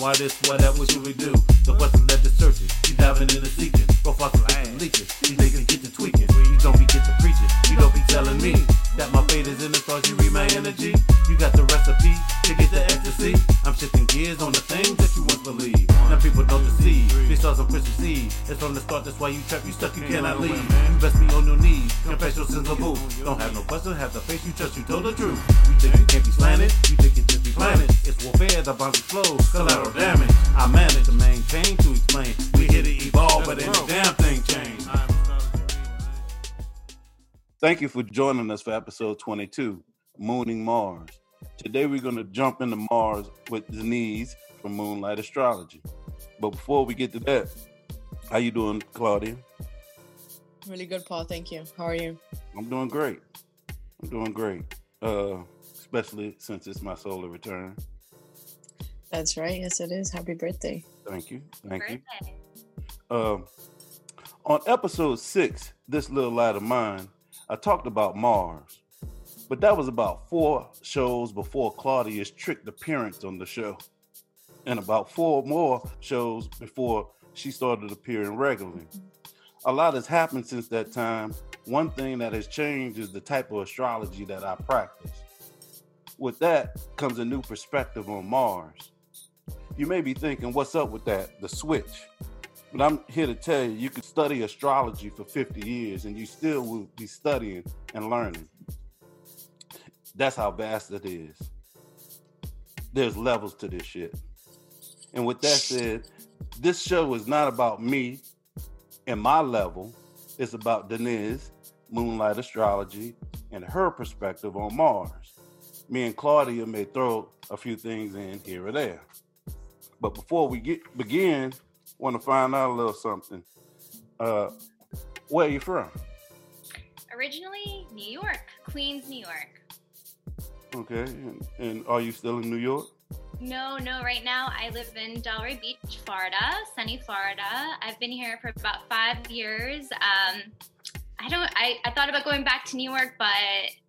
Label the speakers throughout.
Speaker 1: why this, why that, what should we do? The questions led to searching, she diving into seeking. Profiles and leaking, these niggas get to tweaking. You don't be get to preaching, you don't be telling me that my fate is in the stars, you read my energy. You got the recipe to get the ecstasy. I'm shifting gears on the things that you once believed. Now people don't deceive, they start some Christian seed. It's from the start, that's why you trap, you stuck, you cannot leave. You best be on your knees, confess your sins of boo. Don't have no question, have the face you trust, you told the truth.
Speaker 2: Thank you for joining us for episode 22, Mooning Mars. Today we're going to jump into Mars with Denise from Moonlight Astrology. But before we get to that, how you doing, Claudia?
Speaker 3: Really good, Paul. Thank you. How are you?
Speaker 2: I'm doing great. I'm doing great. Uh, especially since it's my solar return.
Speaker 3: That's right. Yes, it is. Happy birthday.
Speaker 2: Thank you. Thank you. Um, on episode six, this little light of mine, I talked about Mars, but that was about four shows before Claudia's tricked appearance on the show, and about four more shows before she started appearing regularly. A lot has happened since that time. One thing that has changed is the type of astrology that I practice. With that comes a new perspective on Mars. You may be thinking, what's up with that? The switch. But I'm here to tell you, you could study astrology for 50 years and you still will be studying and learning. That's how vast it is. There's levels to this shit. And with that said, this show is not about me and my level. It's about Denise, Moonlight Astrology, and her perspective on Mars. Me and Claudia may throw a few things in here or there. But before we get begin, want to find out a little something. Uh, where are you from?
Speaker 4: Originally, New York, Queens, New York.
Speaker 2: Okay, and, and are you still in New York?
Speaker 4: No, no, right now I live in Delray Beach, Florida, sunny Florida. I've been here for about five years. Um, I don't, I, I thought about going back to New York, but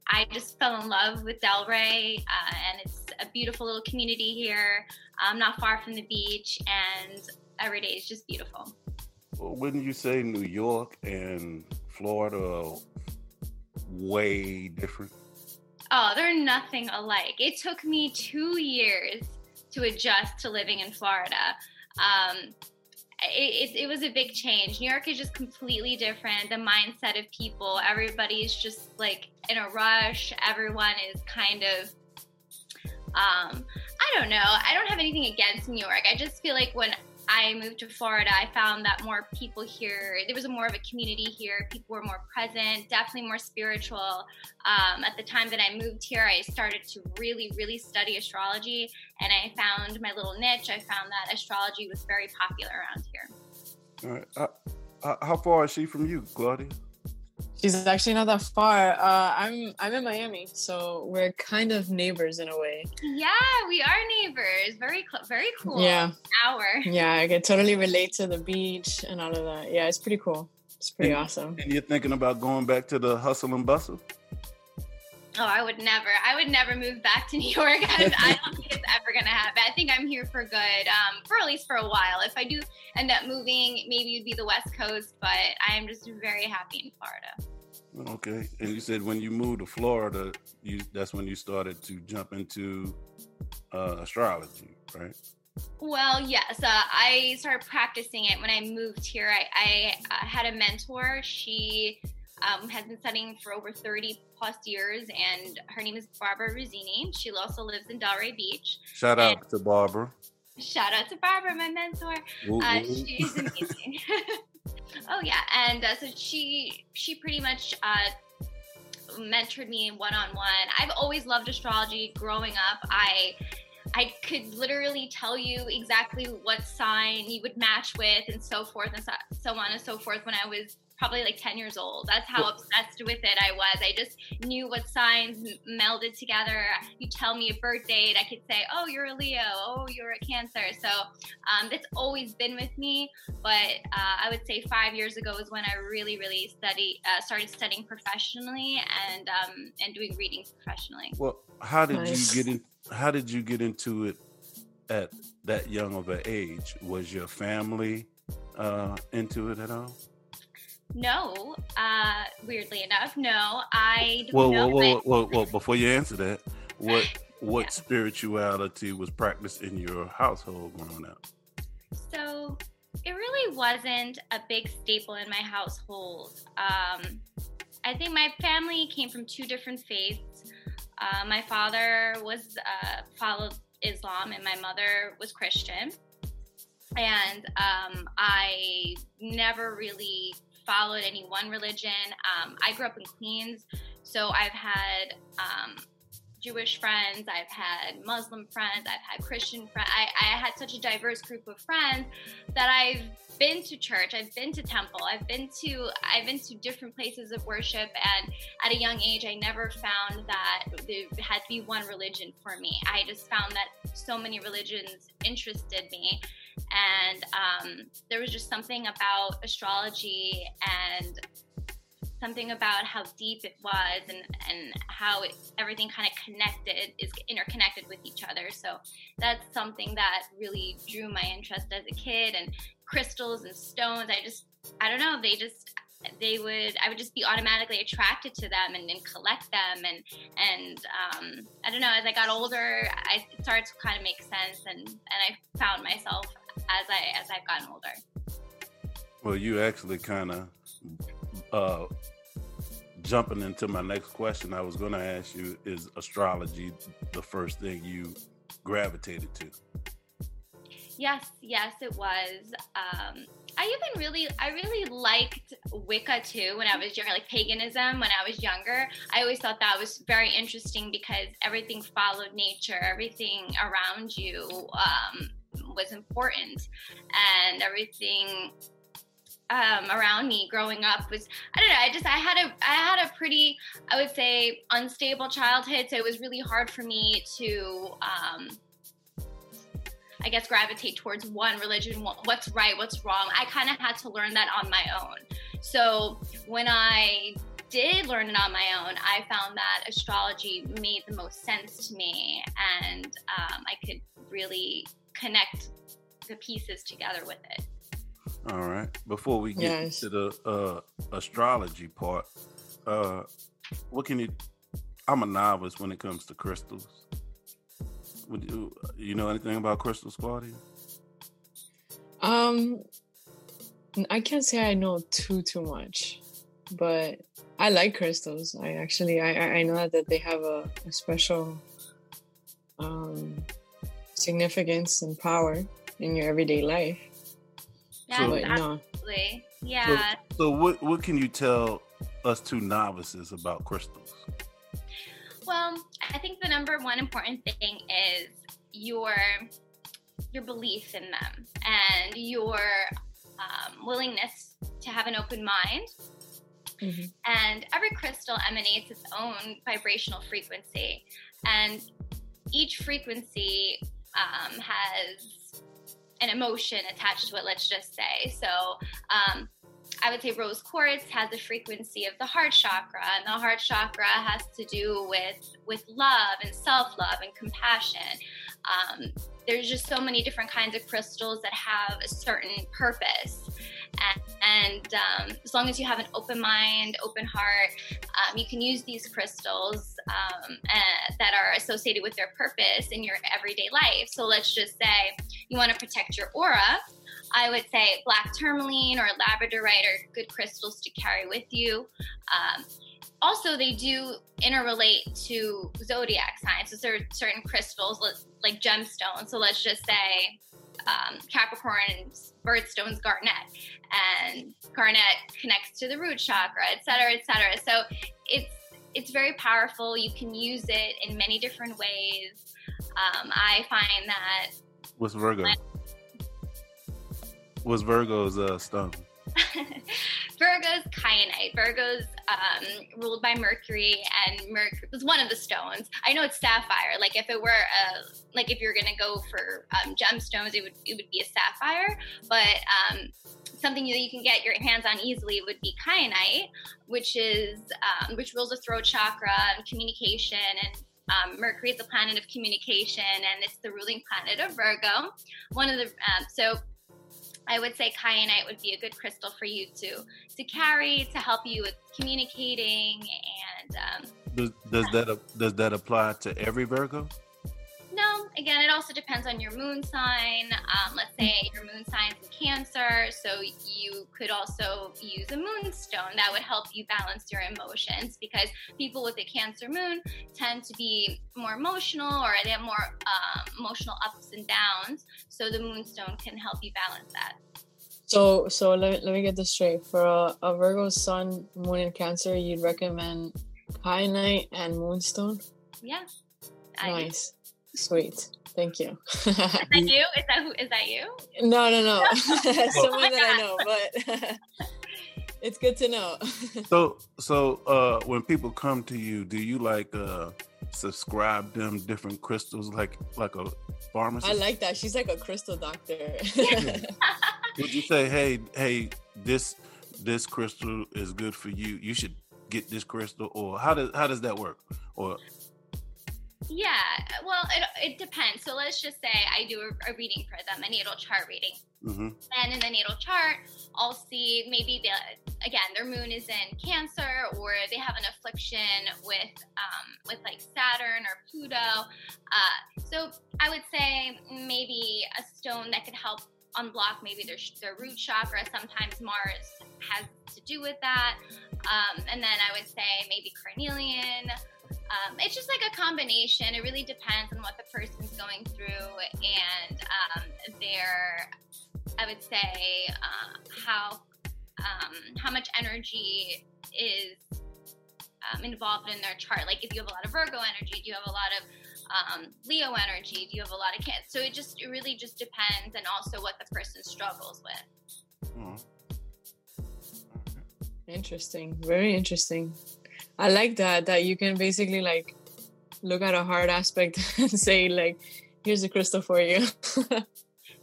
Speaker 4: I just fell in love with Delray, uh, and it's a beautiful little community here. I'm not far from the beach, and every day is just beautiful.
Speaker 2: Well, wouldn't you say New York and Florida are way different?
Speaker 4: Oh, they're nothing alike. It took me two years to adjust to living in Florida. Um, it, it, it, was a big change. New York is just completely different. The mindset of people, everybody's just like in a rush. Everyone is kind of, um, I don't know. I don't have anything against New York. I just feel like when I moved to Florida, I found that more people here, there was more of a community here. People were more present, definitely more spiritual. Um, at the time that I moved here, I started to really, really study astrology and I found my little niche. I found that astrology was very popular around here.
Speaker 2: All right. Uh, how far is she from you, Claudia?
Speaker 3: She's actually not that far. Uh, I'm I'm in Miami, so we're kind of neighbors in a way.
Speaker 4: Yeah, we are neighbors. Very cl- very cool.
Speaker 3: Yeah.
Speaker 4: Hour.
Speaker 3: Yeah, I can totally relate to the beach and all of that. Yeah, it's pretty cool. It's pretty
Speaker 2: and,
Speaker 3: awesome.
Speaker 2: And you're thinking about going back to the hustle and bustle?
Speaker 4: Oh, I would never. I would never move back to New York. I don't think it's ever gonna happen. I think I'm here for good, um, for at least for a while. If I do end up moving, maybe it'd be the West Coast, but I am just very happy in Florida.
Speaker 2: Okay, and you said when you moved to Florida, you that's when you started to jump into uh, astrology, right?
Speaker 4: Well, yes. Uh, I started practicing it when I moved here. I, I uh, had a mentor. She um, has been studying for over 30 plus years, and her name is Barbara Rosini. She also lives in Delray Beach.
Speaker 2: Shout out and to Barbara.
Speaker 4: Shout out to Barbara, my mentor. Uh. She's amazing. oh yeah, and uh, so she she pretty much uh, mentored me one on one. I've always loved astrology. Growing up, I I could literally tell you exactly what sign you would match with and so forth and so, so on and so forth when I was probably like 10 years old. That's how obsessed with it I was. I just knew what signs m- melded together. You tell me a birth date, I could say, oh, you're a Leo, oh, you're a Cancer. So um, that's always been with me. But uh, I would say five years ago is when I really, really study, uh, started studying professionally and um, and doing readings professionally.
Speaker 2: Well, how did
Speaker 3: Nice.
Speaker 2: you get in? How did you get into it at that young of an age? Was your family uh, into it at all?
Speaker 4: No, uh, weirdly enough, no. I don't
Speaker 2: Well,
Speaker 4: know.
Speaker 2: well,
Speaker 4: my-
Speaker 2: well, well, well, before you answer that, what what
Speaker 4: Yeah.
Speaker 2: spirituality was practiced in your household growing up?
Speaker 4: So it really wasn't a big staple in my household. Um, I think my family came from two different faiths. Uh, my father was uh, followed Islam, and my mother was Christian. And um, I never really followed any one religion. Um, I grew up in Queens, so I've had um, Jewish friends, I've had Muslim friends, I've had Christian friends. I, I had such a diverse group of friends that I've been to church, I've been to temple, I've been to I've been to different places of worship, and at a young age, I never found that there had to be one religion for me. I just found that so many religions interested me, and um, there was just something about astrology and something about how deep it was and and how it, everything kind of connected is interconnected with each other. So that's something that really drew my interest as a kid and crystals and stones i just i don't know they just they would i would just be automatically attracted to them and, and collect them and and um, i don't know as i got older i started to kind of make sense and and i found myself as i as i've gotten older.
Speaker 2: Well, you actually kind of uh, jumping into my next question. I was going to ask you: Is astrology the first thing you gravitated to?
Speaker 4: Yes, yes, it was. Um, I even really, I really liked Wicca too when I was younger, like paganism when I was younger. I always thought that was very interesting because everything followed nature, everything around you um, was important, and everything um, around me growing up was I don't know I just I had a I had a pretty I would say unstable childhood. So it was really hard for me to um, I guess gravitate towards one religion what's right what's wrong. I kind of had to learn that on my own. So when I did learn it on my own I found that astrology made the most sense to me and um, I could really connect the pieces together with it
Speaker 2: All right. Before we get
Speaker 3: Yes.
Speaker 2: to the uh, astrology part, uh, what can you? I'm a novice when it comes to crystals. Would you, you know anything about crystals, Claudia?
Speaker 3: Um, I can't say I know too too much, but I like crystals. I actually I I I know that they have a, a special um significance and power in your everyday life.
Speaker 4: Yeah
Speaker 2: So-
Speaker 4: absolutely yeah
Speaker 2: So, what what can you tell us two novices about crystals?
Speaker 4: Well, I think the number one important thing is your your belief in them and your um, willingness to have an open mind.
Speaker 3: Mhm.
Speaker 4: And every crystal emanates its own vibrational frequency, and each frequency um, has an emotion attached to it. Let's just say so. Um, I would say rose quartz has the frequency of the heart chakra, and the heart chakra has to do with with love and self love and compassion. Um, there's just so many different kinds of crystals that have a certain purpose, and, um, as long as you have an open mind, open heart, um, you can use these crystals um, uh, that are associated with their purpose in your everyday life. So let's just say you want to protect your aura. I would say black tourmaline or labradorite are good crystals to carry with you. Um, also, they do interrelate to zodiac signs. So there are certain crystals like gemstones. So let's just say um, Capricorn, birthstone's garnet, and garnet connects to the root chakra, et cetera, et cetera. So it's it's very powerful. You can use it in many different ways. Um, I find that
Speaker 2: What's Virgo? What's Virgo's uh, stone?
Speaker 4: Virgo's kyanite. Virgo's um, ruled by Mercury, and Mercury was one of the stones. I know it's sapphire. Like if it were a, like if you're gonna go for um, gemstones, it would it would be a sapphire. But um, something that you can get your hands on easily would be kyanite, which is um, which rules the throat chakra and communication and um, Mercury is the planet of communication, and it's the ruling planet of Virgo. One of the um, so I would say kyanite would be a good crystal for you to to carry to help you with communicating and. Um,
Speaker 2: does, does that does that apply to every Virgo?
Speaker 4: Again, it also depends on your moon sign. Um, let's say your moon sign is Cancer, so you could also use a moonstone that would help you balance your emotions because people with a Cancer moon tend to be more emotional or they have more um, emotional ups and downs. So the moonstone can help you balance that.
Speaker 5: So, so let, let me get this straight. For a, a Virgo sun, moon, and Cancer, you'd recommend kyanite and moonstone?
Speaker 4: Yeah.
Speaker 5: Nice. Sweet. Thank you.
Speaker 4: is that you? Is that who? Is that you?
Speaker 5: No, no, no. Someone oh that I know, but it's good to know.
Speaker 2: so, so uh, when people come to you, do you like uh, subscribe them different crystals, like like a pharmacist?
Speaker 5: I like that. She's like a crystal doctor.
Speaker 2: Would you say, hey, hey, this this crystal is good for you? You should get this crystal, or how does how does that work? Or
Speaker 4: yeah, well, it, it depends. So let's just say I do a, a reading for them, a natal chart reading. Mm-hmm. And in the natal chart, I'll see maybe the again their moon is in Cancer, or they have an affliction with um, with like Saturn or Pluto. Uh, so I would say maybe a stone that could help unblock maybe their their root chakra. Sometimes Mars has to do with that. Um, and then I would say maybe carnelian. Um, it's just like a combination. It really depends on what the person's going through and um, their, I would say, uh, how um, how much energy is um, involved in their chart. Like if you have a lot of Virgo energy, do you have a lot of um, Leo energy? Do you have a lot of kids? So it just it really just depends, and also what the person struggles with. Hmm.
Speaker 5: Interesting. Very interesting. I like that that you can basically like look at a hard aspect and say like, here's a crystal for you.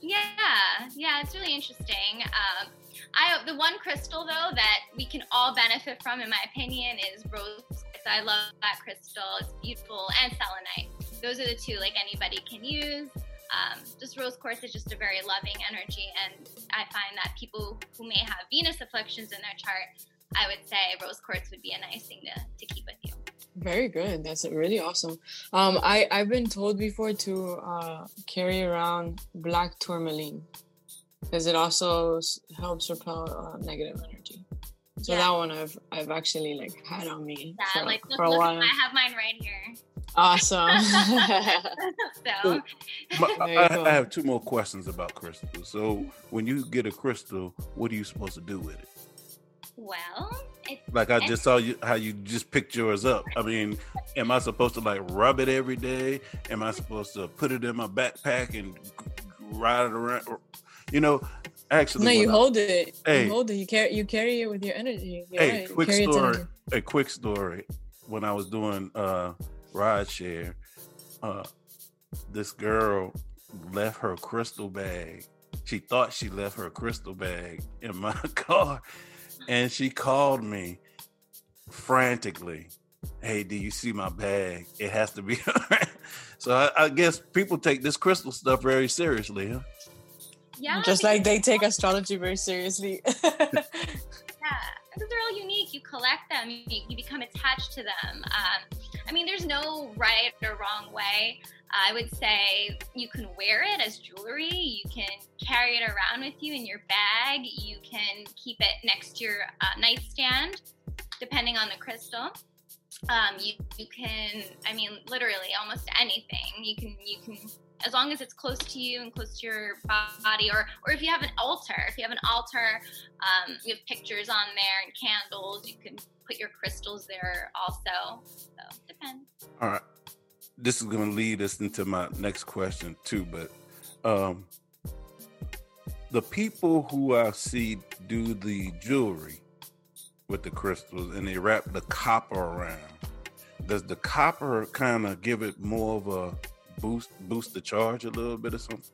Speaker 4: yeah, yeah, it's really interesting. Um, I the one crystal though that we can all benefit from, in my opinion, is rose. I love that crystal. It's beautiful, and selenite. Those are the two like anybody can use. Um, just rose quartz is just a very loving energy, and I find that people who may have Venus afflictions in their chart I would say rose quartz would be a nice thing to, to keep with you.
Speaker 5: Very good. That's really awesome. Um, I, I've been told before to uh, carry around black tourmaline because it also helps repel uh, negative energy. So yeah. that one I've I've actually like had on me
Speaker 4: yeah, for, like, look, for a look, while. I have mine right here.
Speaker 5: Awesome.
Speaker 2: so, my, I, I, have two more questions about crystals. So, when you get a crystal, what are you supposed to do with it?
Speaker 4: Well,
Speaker 2: like I just saw you how you just picked yours up. I mean, am I supposed to like rub it every day? Am I supposed to put it in my backpack and ride it around? You know, actually,
Speaker 5: no, you I, hold it. Hey, you hold it. You carry you carry it with your energy. You're
Speaker 2: hey, right. quick story. A quick story. When I was doing uh ride share, uh, this girl left her crystal bag. She thought she left her crystal bag in my car and she called me frantically. Hey, do you see my bag? It has to be. so I, I, guess people take this crystal stuff very seriously, huh?
Speaker 5: Yeah. Just like they take astrology very seriously.
Speaker 4: yeah, because they're all unique. You collect them, you, you become attached to them. Um, I mean, there's no right or wrong way. I would say you can wear it as jewelry. You can carry it around with you in your bag. You can keep it next to your uh, nightstand, depending on the crystal. Um, you, you can, I mean, literally almost anything. You can, you can, as long as it's close to you and close to your body, or or if you have an altar, if you have an altar, um, you have pictures on there and candles. You can put your crystals there also. So depends.
Speaker 2: All right this is going to lead us into my next question too but um the people who i see do the jewelry with the crystals and they wrap the copper around. Does the copper kind of give it more of a boost boost the charge a little bit or something?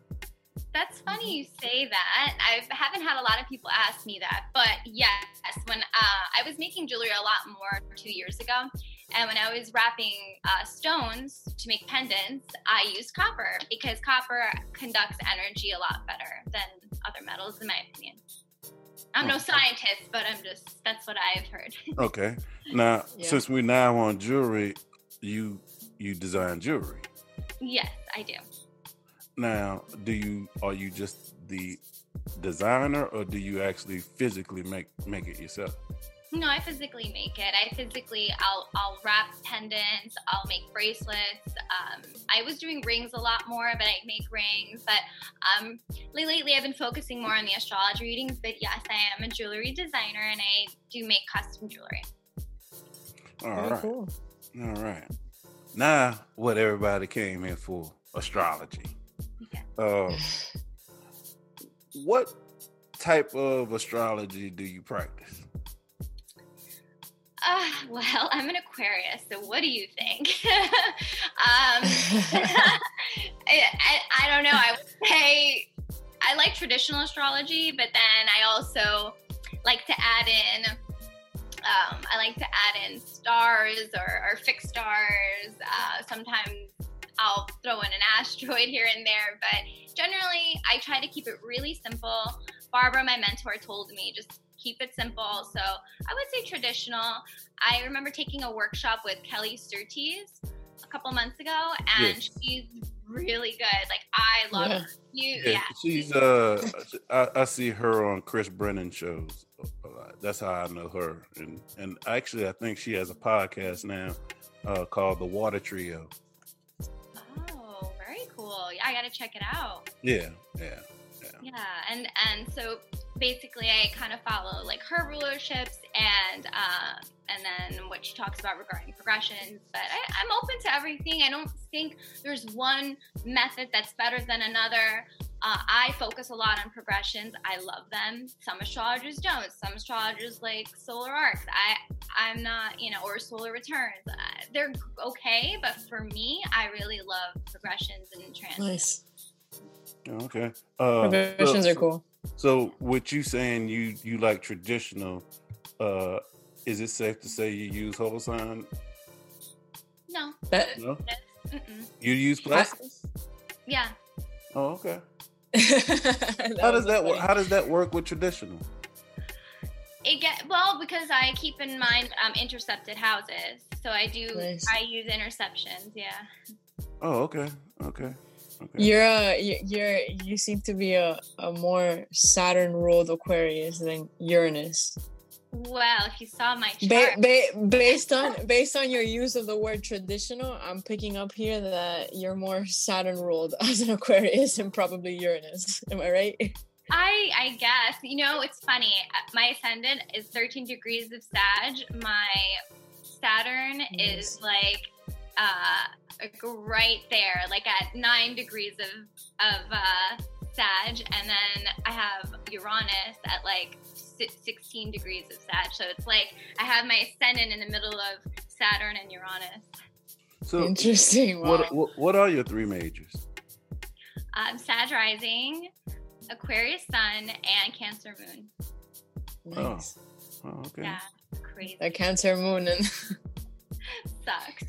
Speaker 4: That's funny you say that. I haven't had a lot of people ask me that, but yes, when uh, I was making jewelry a lot more two years ago, and when I was wrapping uh, stones to make pendants, I used copper because copper conducts energy a lot better than other metals, in my opinion. I'm no scientist, but I'm just that's what I've heard.
Speaker 2: Okay. Now,
Speaker 3: Yeah.
Speaker 2: since we're now on jewelry, you you design jewelry.
Speaker 4: yes, I do.
Speaker 2: Now, do you are you just the designer or do you actually physically make make it yourself?
Speaker 4: No, I physically make it. I physically, I'll, I'll wrap pendants. I'll make bracelets. Um, I was doing rings a lot more, but I make rings. But um, lately, I've been focusing more on the astrology readings. But yes, I am a jewelry designer, and I do make custom jewelry.
Speaker 2: All
Speaker 3: Very
Speaker 2: right.
Speaker 3: cool.
Speaker 2: All right. Now, what everybody came here for astrology.
Speaker 4: Yeah.
Speaker 2: Uh, what type of astrology do you practice?
Speaker 4: Uh, well, I'm an Aquarius, so what do you think? um, I, I, I don't know. I would say I like traditional astrology, but then I also like to add in. Um, I like to add in stars or, or fixed stars. Uh, sometimes I'll throw in an asteroid here and there, but generally I try to keep it really simple. Barbara, my mentor, told me just keep it simple. So I would say traditional. I remember taking a workshop with Kelly Surtees a couple months ago, and
Speaker 2: Yes.
Speaker 4: she's really good. Like I love
Speaker 3: Yeah.
Speaker 4: her. You, yeah.
Speaker 2: she's uh, I, I see her on Chris Brennan shows. a lot. That's how I know her, and and actually, I think she has a podcast now uh, called The Water Trio.
Speaker 4: Oh, very cool. Yeah, I got to check it out.
Speaker 2: Yeah, yeah.
Speaker 4: Yeah, and and so basically, I kind of follow like her rulerships and uh, and then what she talks about regarding progressions. But I, I'm open to everything. I don't think there's one method that's better than another. Uh, I focus a lot on progressions. I love them. Some astrologers don't. Some astrologers like solar arcs. I I'm not, you know, or solar returns. Uh, they're okay, but for me, I really love progressions and transits.
Speaker 3: nice.
Speaker 2: Okay. Uh,
Speaker 3: Progressions
Speaker 2: so-
Speaker 3: are cool.
Speaker 2: So, what you saying you you like traditional, uh, is it safe to say you use whole sign?
Speaker 4: No,
Speaker 3: That,
Speaker 2: No,
Speaker 4: mm-mm.
Speaker 2: you use Placidus.
Speaker 4: yeah.
Speaker 2: Oh, okay. How does that work?
Speaker 3: funny.
Speaker 2: How does that work with traditional?
Speaker 4: It get well because I keep in mind um, intercepted houses, so I do.
Speaker 3: Nice.
Speaker 4: I use interceptions. Yeah.
Speaker 2: Oh, okay, okay, okay.
Speaker 3: You're a, you- you're you seem to be a, a more Saturn ruled Aquarius than Uranus.
Speaker 4: Well, if you saw my
Speaker 3: Ba-
Speaker 4: chart,
Speaker 3: ba- based on based on your use of the word traditional, I'm picking up here that you're more Saturn ruled as an Aquarius and probably Uranus. Am I right?
Speaker 4: I I guess you know it's funny. My ascendant is 13 degrees of Sag. My Saturn is like uh like right there, like at nine degrees of of uh, Sag, and then I have Uranus at like 16 degrees of Sag. So it's like I have my ascendant in the middle of Saturn and Uranus.
Speaker 2: So,
Speaker 3: Interesting. Wow.
Speaker 2: what, what what are your three majors?
Speaker 4: Um, Sag rising, Aquarius sun, and Cancer moon.
Speaker 3: nice.
Speaker 2: Oh, okay.
Speaker 4: Yeah, crazy.
Speaker 3: A Cancer moon and
Speaker 4: Sucks.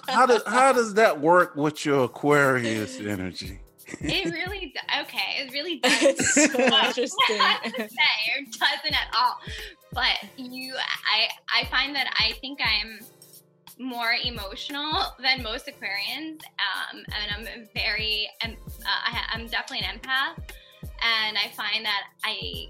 Speaker 2: How does how does that work with your Aquarius energy?
Speaker 4: it really do- okay. It really does.
Speaker 3: it's so
Speaker 4: I have to
Speaker 3: interesting.
Speaker 4: say, it doesn't at all. But you, I, I find that I think I'm more emotional than most Aquarians, um, and I'm very, um, uh, I'm definitely an empath, and I find that I,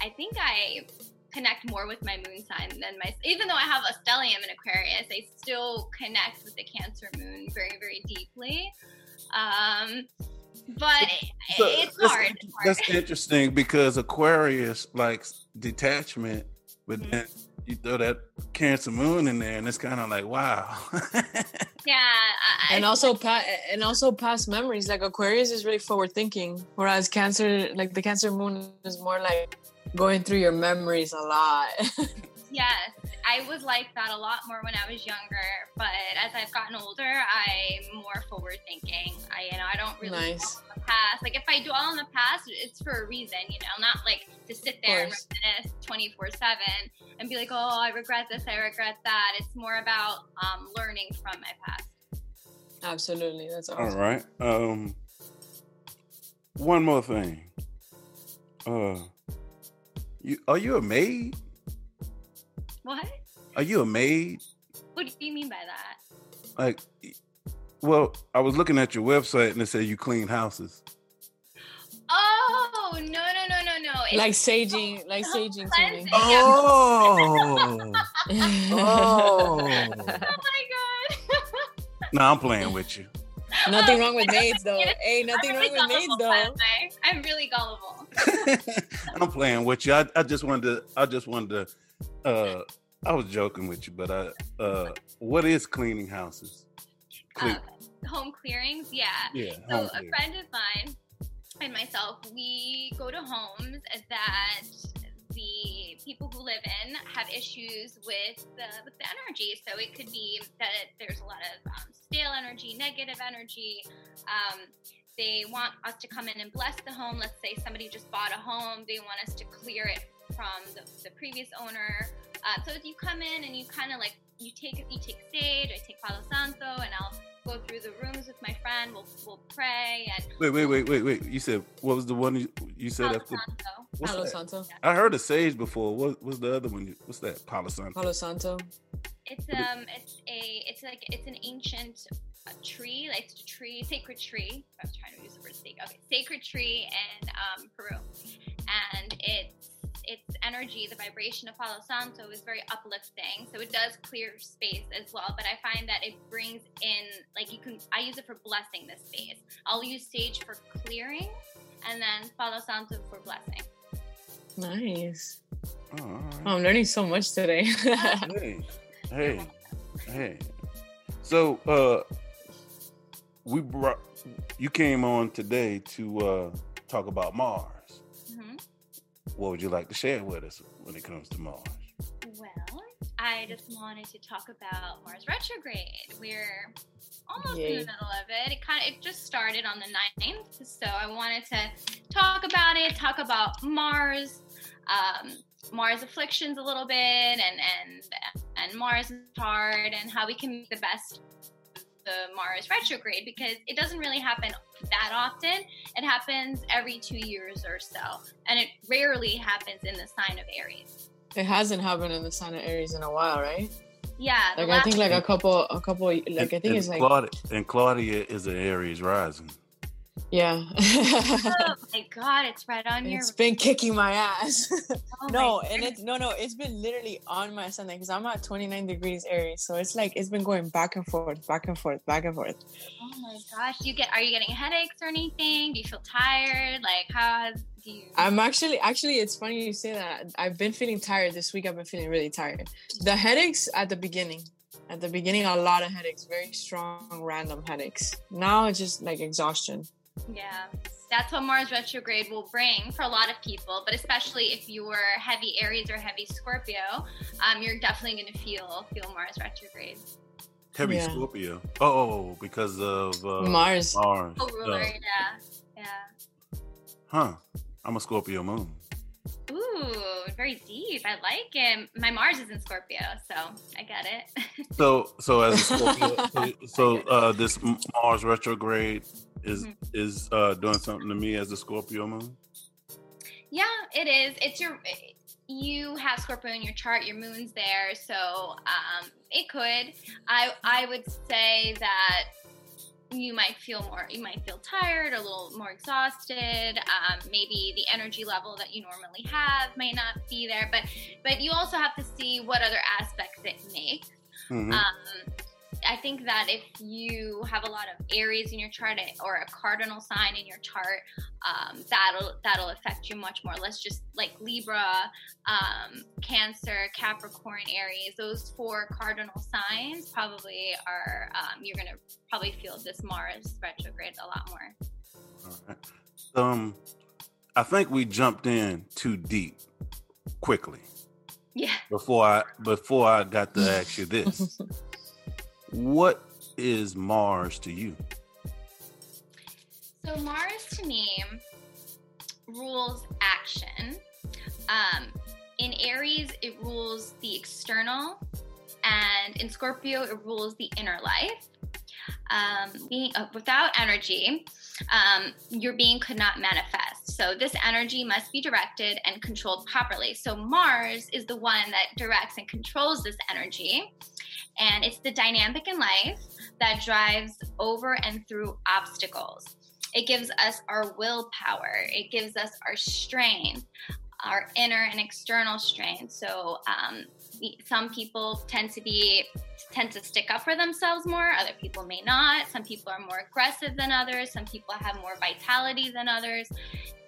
Speaker 4: I think I connect more with my moon sign than my, even though I have a stellium in Aquarius, I still connect with the Cancer moon very, very deeply. Um, but
Speaker 2: So,
Speaker 4: it's
Speaker 2: that's-
Speaker 4: hard. It's hard.
Speaker 2: That's interesting because Aquarius likes detachment, but
Speaker 4: Mhm.
Speaker 2: then you throw that Cancer Moon in there, and it's kind of like, wow.
Speaker 4: Yeah, I,
Speaker 3: and also pa- and also past memories like aquarius is really forward thinking whereas cancer like the cancer moon is more like going through your memories a lot.
Speaker 4: yes, I was like that a lot more when I was younger, but as I've gotten older, I'm more forward thinking. I you know I don't really
Speaker 3: Nice.
Speaker 4: dwell on the past. Like if I dwell on the past, it's for a reason, you know, not like to sit there and reminisce 24 seven and be like, oh, I regret this, I regret that. It's more about um, learning from my past.
Speaker 3: Absolutely, that's
Speaker 2: All
Speaker 3: awesome.
Speaker 2: right. Um, one more thing. Uh, you are you a maid?
Speaker 4: What?
Speaker 2: Are you a maid?
Speaker 4: What do you mean by that?
Speaker 2: Like, well, I was looking at your website and it said you clean houses.
Speaker 4: Oh no no no no no! It's
Speaker 3: Like saging, like saging to me.
Speaker 4: cleansing.
Speaker 2: Oh, oh.
Speaker 4: Oh my god!
Speaker 2: no, I'm playing with you.
Speaker 3: nothing wrong with maids though. Hey, nothing
Speaker 4: I'm
Speaker 3: wrong with maids though.
Speaker 4: I'm really gullible.
Speaker 2: I'm playing with you. I, I just wanted to. I just wanted to. Uh, I was joking with you, but I. Uh, what is cleaning houses? Clean,
Speaker 4: Uh, home clearings, yeah.
Speaker 2: yeah,
Speaker 4: So a friend of mine and myself, we go to homes that the people who live in have issues with the with the energy. So it could be that there's a lot of um, stale energy, negative energy. Um, they want us to come in and bless the home. Let's say somebody just bought a home, they want us to clear it from the, the previous owner. Uh, so if you come in and you kind of like you take you take sage, I take Palo Santo, and I'll go through the rooms with my friend. We'll we'll pray and
Speaker 2: Wait, wait, wait, wait, wait. You said what was the one you, you said
Speaker 4: Palo
Speaker 2: after?
Speaker 4: Santo.
Speaker 2: What's
Speaker 3: Palo
Speaker 2: that?
Speaker 3: Santo.
Speaker 2: I heard a sage before. What was the other one? What's that? Palo Santo.
Speaker 3: Palo Santo.
Speaker 4: It's um it's a it's like it's an ancient uh, tree. Like it's a tree, sacred tree. I was trying to use the word sacred. Okay, sacred tree in um, Peru, and it's its energy, the vibration of Palo Santo is very uplifting. So it does clear space as well. But I find that it brings in like you can. I use it for blessing the space. I'll use sage for clearing, and then Palo Santo for blessing.
Speaker 3: Nice.
Speaker 2: Oh, all right.
Speaker 3: I'm learning so much today.
Speaker 2: hey, hey, hey. So, uh, we brought you came on today to uh talk about Mars.
Speaker 4: Mhm.
Speaker 2: What would you like to share with us when it comes to Mars?
Speaker 4: Well, I just wanted to talk about Mars retrograde. We're almost in the middle of it. It kind of it just started on the 9th, so I wanted to talk about it, talk about Mars, um, Mars afflictions a little bit, and and and Mars hard, and how we can make the best of the Mars retrograde because it doesn't really happen that often. It happens every two years or so, and it rarely happens in the sign of Aries.
Speaker 3: it hasn't happened in the sign of Aries in a while, right?
Speaker 4: Yeah,
Speaker 3: Like I think like a couple, a couple. Like I think
Speaker 2: and
Speaker 3: it's like
Speaker 2: Claudia, and Claudia is an Aries rising.
Speaker 3: Yeah.
Speaker 4: oh my god, it's right on your.
Speaker 3: it's been kicking my ass.
Speaker 4: oh
Speaker 3: no,
Speaker 4: my
Speaker 3: and it's no, no. It's been literally on my Sunday because I'm at 29 degrees Aries, so it's like it's been going back and forth, back and forth, back and forth.
Speaker 4: Oh my gosh, you get? Are you getting headaches or anything? Do you feel tired? Like how do you?
Speaker 3: I'm actually, actually, it's funny you say that. I've been feeling tired this week. I've been feeling really tired. The headaches at the beginning, at the beginning, a lot of headaches, very strong, random headaches. Now it's just like exhaustion.
Speaker 4: Yeah, that's what Mars retrograde will bring for a lot of people, but especially if you're heavy Aries or heavy Scorpio, um, you're definitely going to feel feel Mars retrograde.
Speaker 2: Heavy
Speaker 3: Yeah.
Speaker 2: Scorpio. Oh, because of uh,
Speaker 3: Mars.
Speaker 2: Mars.
Speaker 4: Oh, ruler,
Speaker 2: Uh,
Speaker 4: yeah, yeah.
Speaker 2: huh? I'm a Scorpio moon.
Speaker 4: Ooh, very deep. I like it. My Mars is in Scorpio, so I get it.
Speaker 2: So, so as a Scorpio, so, so uh, this Mars retrograde is
Speaker 4: Mhm.
Speaker 2: is uh, doing something to me as a Scorpio moon.
Speaker 4: Yeah, it is. It's your you have Scorpio in your chart, your moon's there, so um, it could. I I would say that you might feel more you might feel tired a little more exhausted um, maybe the energy level that you normally have may not be there but but you also have to see what other aspects it makes
Speaker 2: Mhm.
Speaker 4: um, I think that if you have a lot of Aries in your chart or a cardinal sign in your chart, um, that'll that'll affect you much more. Let's just like Libra, um, Cancer, Capricorn, Aries. Those four cardinal signs probably are um, you're gonna probably feel this Mars retrograde a lot more.
Speaker 2: All right. Um, I think we jumped in too deep quickly
Speaker 4: Yeah.
Speaker 2: before I before I got to ask you this. what is Mars to you?
Speaker 4: So Mars to me rules action. Um, in Aries, it rules the external, and in Scorpio, it rules the inner life. Um, being uh, without energy, um, your being could not manifest. So this energy must be directed and controlled properly. So Mars is the one that directs and controls this energy, and it's the dynamic in life that drives over and through obstacles. It gives us our willpower. It gives us our strength, our inner and external strength. So um, we, some people tend to be tend to stick up for themselves more. Other people may not. Some people are more aggressive than others. Some people have more vitality than others.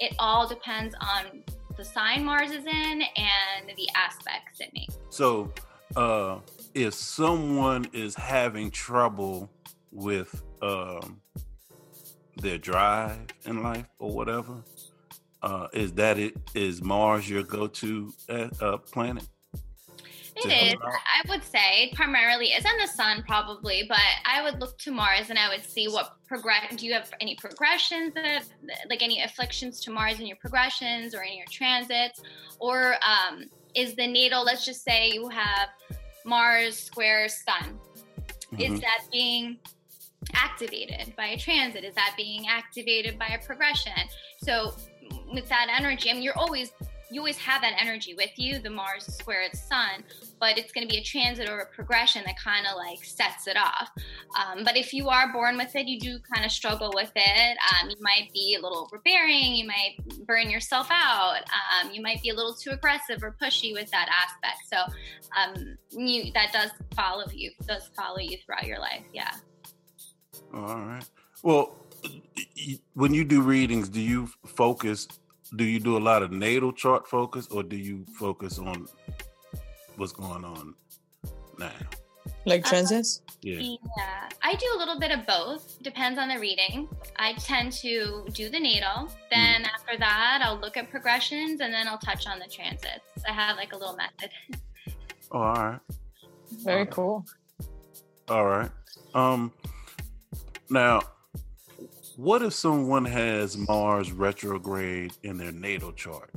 Speaker 4: It all depends on the sign Mars is in and the aspects it makes.
Speaker 2: So, uh, if someone is having trouble with um, their drive in life or whatever, uh, is that it? Is Mars your go-to uh, uh, planet?
Speaker 4: It is. I would say primarily is and the sun probably, but I would look to Mars and I would see what progress. Do you have any progressions that, like any afflictions to Mars in your progressions or in your transits, or um, is the natal? Let's just say you have Mars square Sun.
Speaker 2: Mhm.
Speaker 4: Is that being activated by a transit? Is that being activated by a progression? So with that energy, I mean, you're always you always have that energy with you, the Mars squared Sun, but it's going to be a transit or a progression that kind of like sets it off. Um, but if you are born with it, you do kind of struggle with it. Um, you might be a little overbearing. You might burn yourself out. Um, you might be a little too aggressive or pushy with that aspect. So um, you, that does follow you. Does follow you throughout your life. Yeah.
Speaker 2: All right. Well, when you do readings, do you focus? Do you do a lot of natal chart focus, or do you focus on what's going on now?
Speaker 3: Like
Speaker 4: Uh,
Speaker 3: transits?
Speaker 2: Yeah.
Speaker 4: Yeah, I do a little bit of both. Depends on the reading. I tend to do the natal. Then after that, I'll look at progressions, and then I'll touch on the transits. I have like a little method.
Speaker 2: Oh, all right.
Speaker 3: Very cool.
Speaker 2: All right. Um. Now, what if someone has Mars retrograde in their natal chart?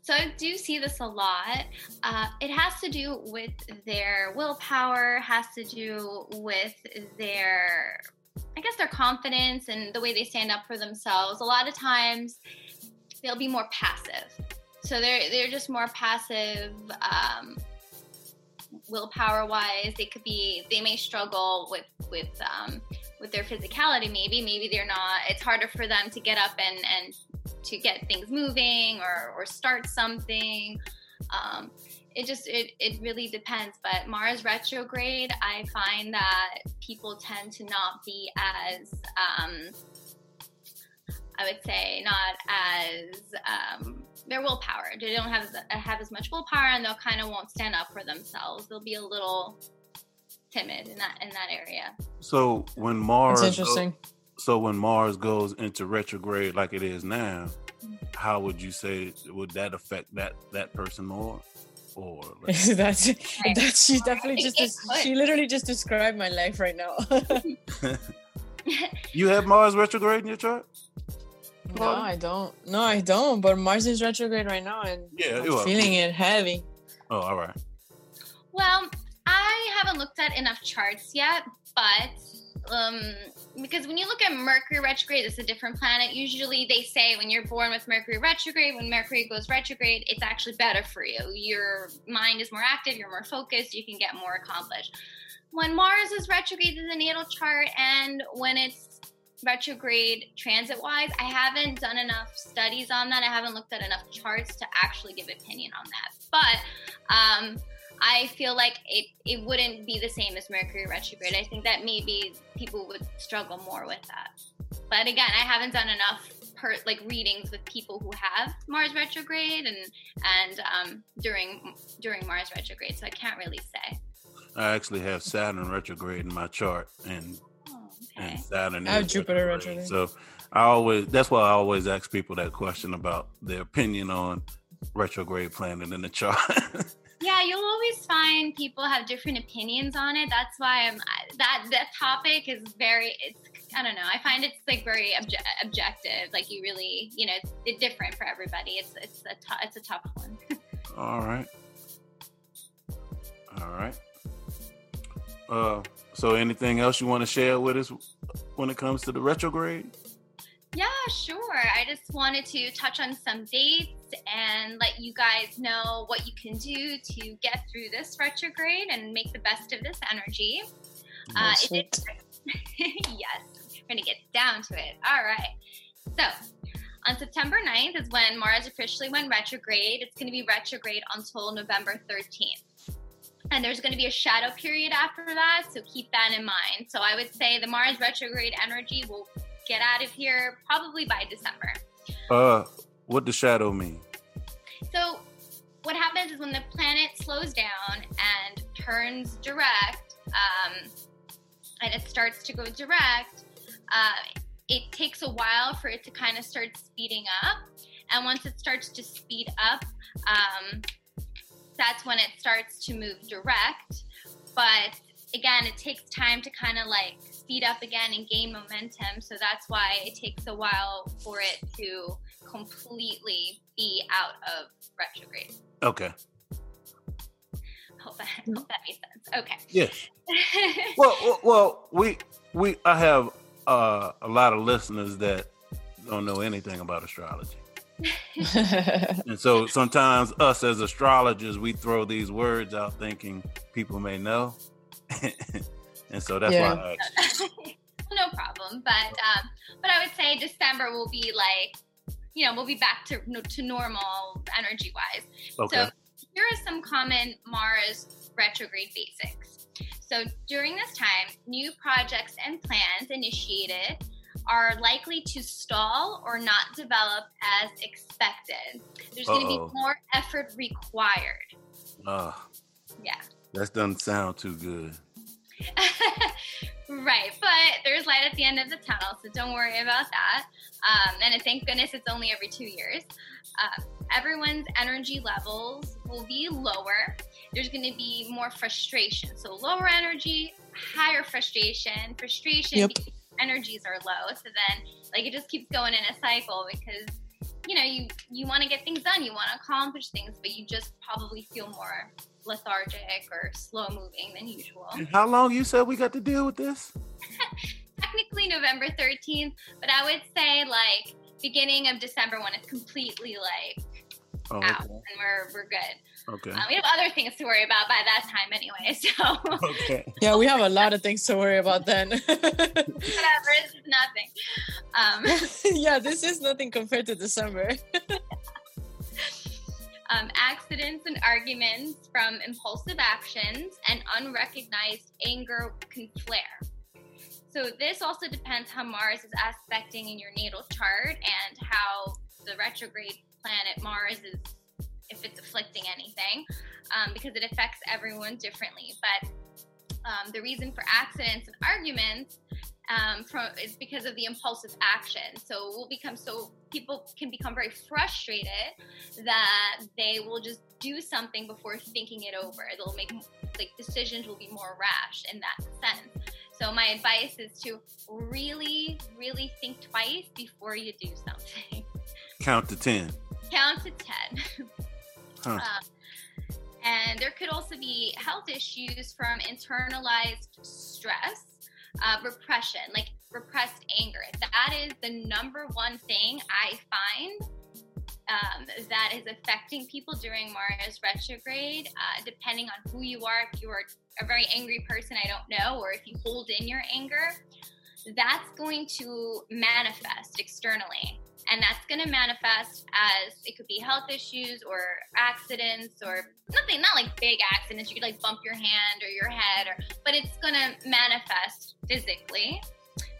Speaker 4: So I do see this a lot. Uh, it has to do with their willpower, has to do with their, I guess, their confidence and the way they stand up for themselves. A lot of times, they'll be more passive. So they're they're just more passive. Um, willpower wise they could be they may struggle with with um, with their physicality maybe maybe they're not. It's harder for them to get up and and to get things moving or or start something. Um, it just it, it really depends but mars retrograde i find that people tend to not be as um, i would say not as um, their willpower. They don't have as, have as much willpower and they'll kind of won't stand up for themselves. They'll be a little timid in that in that area
Speaker 2: So when Mars,
Speaker 3: That's
Speaker 2: go-
Speaker 3: interesting.
Speaker 2: so when Mars goes into retrograde like it is now, mm-hmm. how would you say would that affect that that person more? Or like,
Speaker 3: that's
Speaker 4: Right.
Speaker 3: that's she definitely just des- she literally just described my life right now.
Speaker 2: you have Mars retrograde in your chart?
Speaker 3: no, I don't. No, I don't. But Mars is retrograde right now, and
Speaker 2: Yeah,
Speaker 3: I'm feeling it heavy.
Speaker 2: Oh, all right.
Speaker 4: Well, I haven't looked at enough charts yet, but um, because when you look at Mercury retrograde, it's a different planet. Usually, they say when you're born with Mercury retrograde, when Mercury goes retrograde, it's actually better for you. Your mind is more active, you're more focused, you can get more accomplished. When Mars is retrograde in the natal chart, and when it's retrograde transit wise, I haven't done enough studies on that. I haven't looked at enough charts to actually give opinion on that. But um, I feel like it, it wouldn't be the same as Mercury retrograde. I think that maybe people would struggle more with that. But again, I haven't done enough per, like readings with people who have Mars retrograde and and um, during during Mars retrograde, so I can't really say.
Speaker 2: I actually have Saturn retrograde in my chart, and
Speaker 4: Oh, okay.
Speaker 2: and Saturn
Speaker 3: I have Jupiter
Speaker 2: retrograde.
Speaker 3: retrograde.
Speaker 2: So I always that's why I always ask people that question about their opinion on retrograde planet in the chart.
Speaker 4: yeah, you'll always find people have different opinions on it. That's why I'm that that topic is very. It's I don't know. I find it's like very obje- objective. Like you really, you know, it's, it's different for everybody. It's it's a t- it's a tough one.
Speaker 2: All right. All right. Uh, so anything else you want to share with us when it comes to the retrograde?
Speaker 4: Yeah, sure. I just wanted to touch on some dates and let you guys know what you can do to get through this retrograde and make the best of this energy. Uh, it is, yes, we're going to get down to it. All right. So, on September 9th is when Mars officially went retrograde. It's going to be retrograde until November 13th. And there's going to be a shadow period after that, so keep that in mind. So I would say the Mars retrograde energy will get out of here probably by December.
Speaker 2: Uh, what does shadow mean?
Speaker 4: So what happens is when the planet slows down and turns direct, um, and it starts to go direct, uh, it takes a while for it to kind of start speeding up. And once it starts to speed up, um, that's when it starts to move direct. But again, it takes time to kind of like speed up again and gain momentum. So that's why it takes a while for it to completely be out of retrograde.
Speaker 2: Okay.
Speaker 4: Hope that, hope that makes sense. Okay.
Speaker 2: Yes. well, well, well, we we I have uh, a lot of listeners that don't know anything about astrology. and so sometimes us as astrologers we throw these words out thinking people may know and so that's yeah. why I
Speaker 4: no problem but um but i would say december will be like you know we'll be back to to normal energy wise okay. so here are some common mars retrograde basics so during this time new projects and plans initiated are likely to stall or not develop as expected. There's going to be more effort required.
Speaker 2: Uh, yeah. That doesn't sound too good.
Speaker 4: right, but there's light at the end of the tunnel, so don't worry about that. Um, and thank goodness it's only every two years. Uh, everyone's energy levels will be lower. There's going to be more frustration. So, lower energy, higher frustration. Frustration yep energies are low. So then like it just keeps going in a cycle because you know, you you want to get things done, you want to accomplish things, but you just probably feel more lethargic or slow moving than usual.
Speaker 2: And how long you said we got to deal with this?
Speaker 4: Technically November 13th, but I would say like beginning of December when it's completely like oh, out and we're we're good.
Speaker 2: Okay.
Speaker 4: Um, we have other things to worry about by that time anyway. So.
Speaker 3: Okay. yeah, we have a lot of things to worry about then.
Speaker 4: Whatever, this is nothing. Um,
Speaker 3: yeah, this is nothing compared to December.
Speaker 4: Um, accidents and arguments from impulsive actions and unrecognized anger can flare. So this also depends how Mars is aspecting in your natal chart and how the retrograde planet Mars is if it's afflicting anything, um, because it affects everyone differently. But um, the reason for accidents and arguments um, from, is because of the impulsive action. So we'll become so people can become very frustrated that they will just do something before thinking it over. They'll make like decisions will be more rash in that sense. So my advice is to really, really think twice before you do something.
Speaker 2: Count to ten.
Speaker 4: Count to ten. Huh. Um, and there could also be health issues from internalized stress, uh, repression, like repressed anger. That is the number one thing I find um, that is affecting people during Mars retrograde, uh, depending on who you are. If you are a very angry person, I don't know, or if you hold in your anger, that's going to manifest externally and that's going to manifest as it could be health issues or accidents or nothing not like big accidents. You could like bump your hand or your head or but it's going to manifest physically.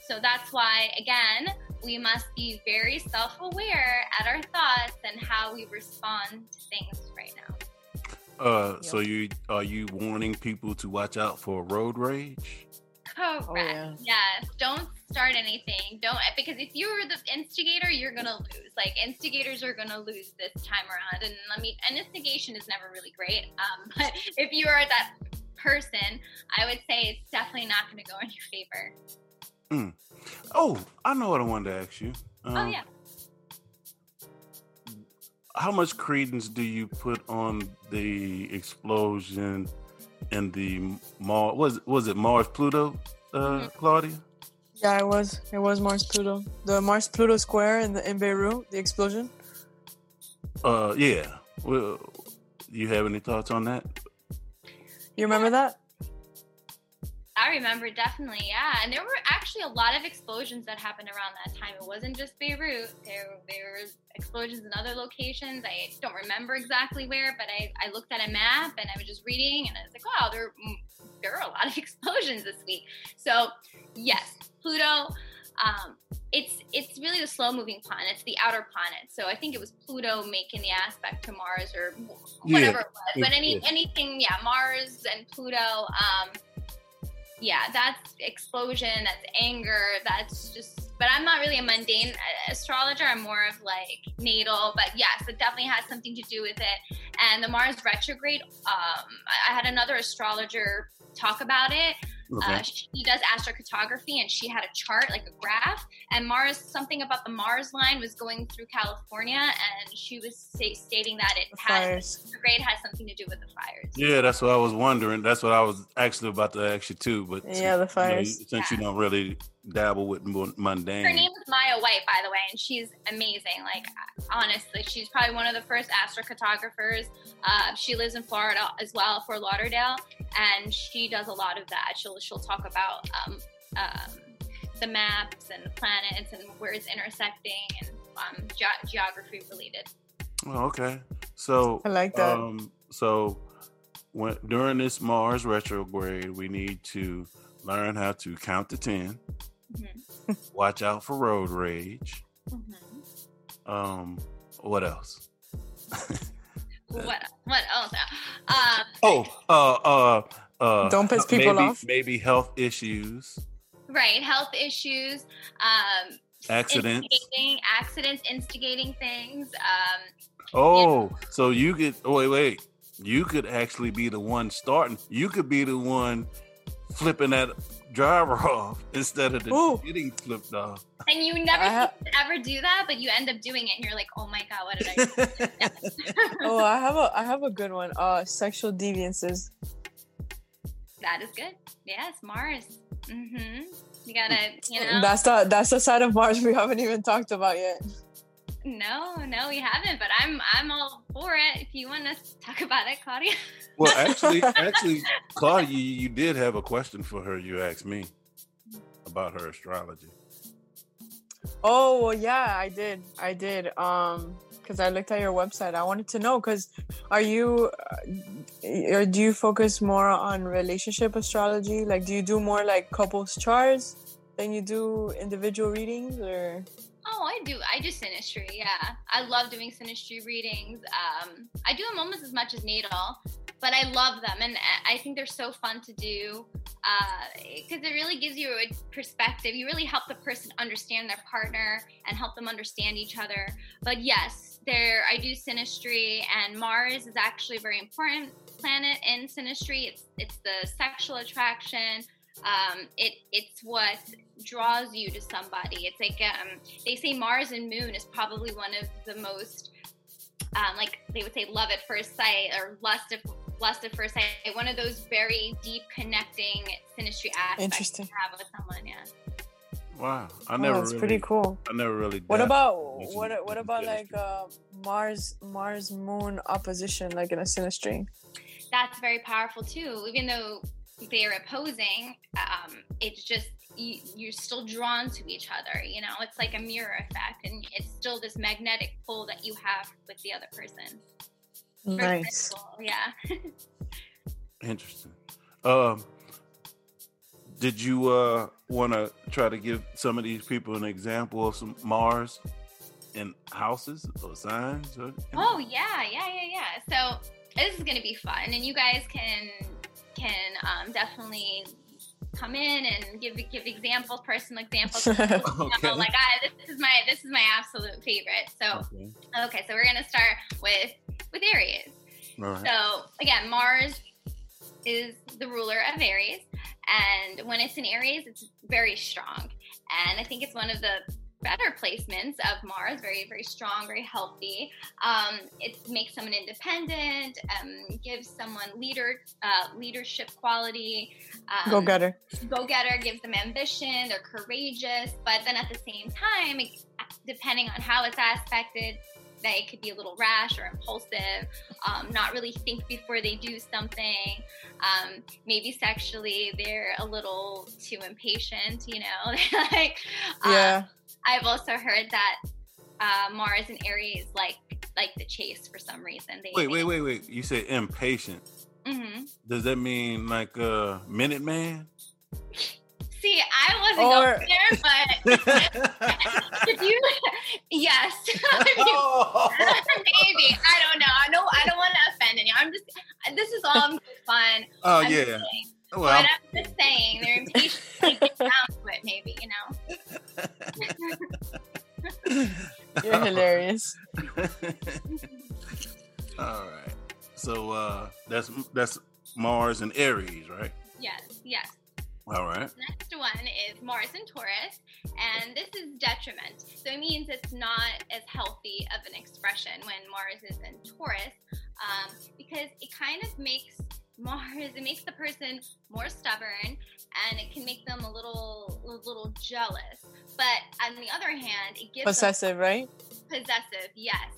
Speaker 4: So that's why again we must be very self-aware at our thoughts and how we respond to things right now.
Speaker 2: Uh, so you are you warning people to watch out for road rage?
Speaker 4: Correct.
Speaker 3: Oh, yeah.
Speaker 4: Yes. Don't start anything. Don't because if you were the instigator, you're gonna lose. Like instigators are gonna lose this time around. And let me. And instigation is never really great. Um, but if you are that person, I would say it's definitely not going to go in your favor. Mm.
Speaker 2: Oh, I know what I wanted to ask you. Um,
Speaker 4: oh yeah.
Speaker 2: How much credence do you put on the explosion in the Mars? Was was it Mars Pluto, uh,
Speaker 4: Mhm.
Speaker 2: Claudia?
Speaker 3: Yeah, it was. It was Mars Pluto. The Mars Pluto square in the in Beirut, the explosion.
Speaker 2: Uh, yeah. Well, you have any thoughts on that?
Speaker 3: You remember that?
Speaker 4: I remember definitely, yeah. And there were actually a lot of explosions that happened around that time. It wasn't just Beirut. There, there were explosions in other locations. I don't remember exactly where, but I, I looked at a map and I was just reading, and I was like, wow, there, mm, there are a lot of explosions this week. So, yes, Pluto. Um, it's it's really the slow moving planet. It's the outer planet. So I think it was Pluto making the aspect to Mars or whatever it was. But any
Speaker 2: Yeah.
Speaker 4: anything, yeah, Mars and Pluto. Um, yeah, that's explosion. That's anger. That's just. But I'm not really a mundane astrologer. I'm more of like natal. But yes, it definitely has something to do with it. And the Mars retrograde. Um, I had another astrologer talk about it.
Speaker 2: Okay.
Speaker 4: Uh, she does astrocartography and she had a chart, like a graph. And Mars, something about the Mars line was going through California, and she was sta- stating that it
Speaker 3: The
Speaker 4: had
Speaker 3: fires.
Speaker 4: the grade has something to do with the fires.
Speaker 2: yeah, that's what I was wondering. That's what I was actually about to ask you too. But
Speaker 3: Yeah, the
Speaker 2: you know,
Speaker 3: fires.
Speaker 2: since you don't really dabble with mundane,
Speaker 4: Her name is Maya White, by the way, and she's amazing. Like, honestly, she's probably one of the first astrocartographers. Uh, she lives in Florida as well, Fort Lauderdale, and she does a lot of that. She'll she'll talk about um, um, the maps and the planets and where it's intersecting and um, ge- geography related.
Speaker 2: Oh, okay. So
Speaker 3: I like that.
Speaker 2: Um, so when during this Mars retrograde, we need to learn how to count to 10
Speaker 4: Mhm.
Speaker 2: Watch out for road rage. Um, what else?
Speaker 4: What what else? Um,
Speaker 2: Oh, uh, uh, uh,
Speaker 3: Don't piss people
Speaker 2: maybe,
Speaker 3: off.
Speaker 2: Maybe health issues,
Speaker 4: right, health issues. Um,
Speaker 2: accidents.
Speaker 4: instigating accidents, instigating things. Um,
Speaker 2: Oh, so you could oh, wait, wait. You could actually be the one starting. You could be the one flipping that driver off instead of the getting flipped off.
Speaker 4: And you never
Speaker 3: ha-
Speaker 4: think ever do that, but you end up doing it, and you're like, "Oh my god, what did I?" do?
Speaker 3: oh, I have a I have a good one. Uh, sexual deviances.
Speaker 4: that is good. Yes, Mars. Mm-hmm. You gotta, you know.
Speaker 3: That's the that's the side of Mars we haven't even talked about yet.
Speaker 4: No, no, we haven't. But I'm, I'm all for it. If you want to talk about it, Claudia.
Speaker 2: Well, actually, actually, Claudia, you, you did have a question for her. You asked me about her astrology.
Speaker 3: Oh well, yeah, I did. I did. Um, because I looked at your website. I wanted to know because are you, uh, or do you focus more on relationship astrology? Like, do you do more like couples charts than you do individual readings, or?
Speaker 4: Oh, I do. I do synastry. Yeah, I love doing synastry readings. Um, I do them almost as much as natal, but I love them, and I think they're so fun to do because it really gives you a perspective. You really help the person understand their partner and help them understand each other. But yes, there I do synastry, and Mars is actually a very important planet in synastry. It's it's the sexual attraction. Um, it it's what draws you to somebody. It's like um, they say Mars and Moon is probably one of the most um, like they would say love at first sight or lust of lust at first sight. One of those very deep connecting synastry aspects
Speaker 3: Interesting.
Speaker 4: to have with someone. Yeah.
Speaker 2: Wow, I
Speaker 3: Oh,
Speaker 2: never
Speaker 3: that's
Speaker 2: really,
Speaker 3: pretty cool.
Speaker 2: I never really.
Speaker 3: What about what what about
Speaker 2: synastry.
Speaker 3: like uh, Mars Mars Moon opposition, like in a synastry?
Speaker 4: That's very powerful too. Even though they are opposing, um, it's just you, you're still drawn to each other. You know, it's like a mirror effect, and it's still this magnetic pull that you have with the other person.
Speaker 3: Nice.
Speaker 4: physical, Yeah.
Speaker 2: Interesting. Um, did you uh want to try to give some of these people an example of some Mars in houses or signs? Or,
Speaker 4: Oh yeah, yeah, yeah, yeah. So this is gonna be fun, and you guys can can um, definitely come in and give give examples, personal examples. okay. Know, like I, this is my this is my absolute favorite. So okay. okay, so we're gonna start with with Aries. Right. So again, Mars is the ruler of Aries, and when it's in Aries, it's very strong. And I think it's one of the better placements of Mars, very, very strong, very healthy. Um, it makes someone independent, um, gives someone leader uh, leadership quality.
Speaker 3: Um, go getter.
Speaker 4: Go getter gives them ambition. They're courageous, but then at the same time, depending on how it's aspected, they could be a little rash or impulsive, um, not really think before they do something. Um, maybe sexually, they're a little too impatient, you know? like,
Speaker 3: yeah.
Speaker 4: Um, I've also heard that uh, Mars and Aries like like the chase for some reason.
Speaker 2: They, wait, wait, wait, wait. You say impatient. Mm-hmm. Does that mean like a uh, minute man?
Speaker 4: See, I wasn't or... going there, but if you, yes, oh. maybe I don't know. I don't. I don't want to offend anyone. I'm just. This is all fun.
Speaker 2: Oh
Speaker 4: I'm
Speaker 2: yeah.
Speaker 4: Well, but I'm just saying they're impatient to get down to it. Maybe you
Speaker 3: know. You're hilarious.
Speaker 2: all right. So uh that's that's Mars and Aries, right?
Speaker 4: Yes. Yes.
Speaker 2: All right.
Speaker 4: Next one is Mars and Taurus, and this is detriment. So it means it's not as healthy of an expression when Mars is in Taurus, um, because it kind of makes Mars, it makes the person more stubborn, and it can make them a little, a little jealous. But on the other hand, it gives
Speaker 3: possessive, right?
Speaker 4: Possessive, yes.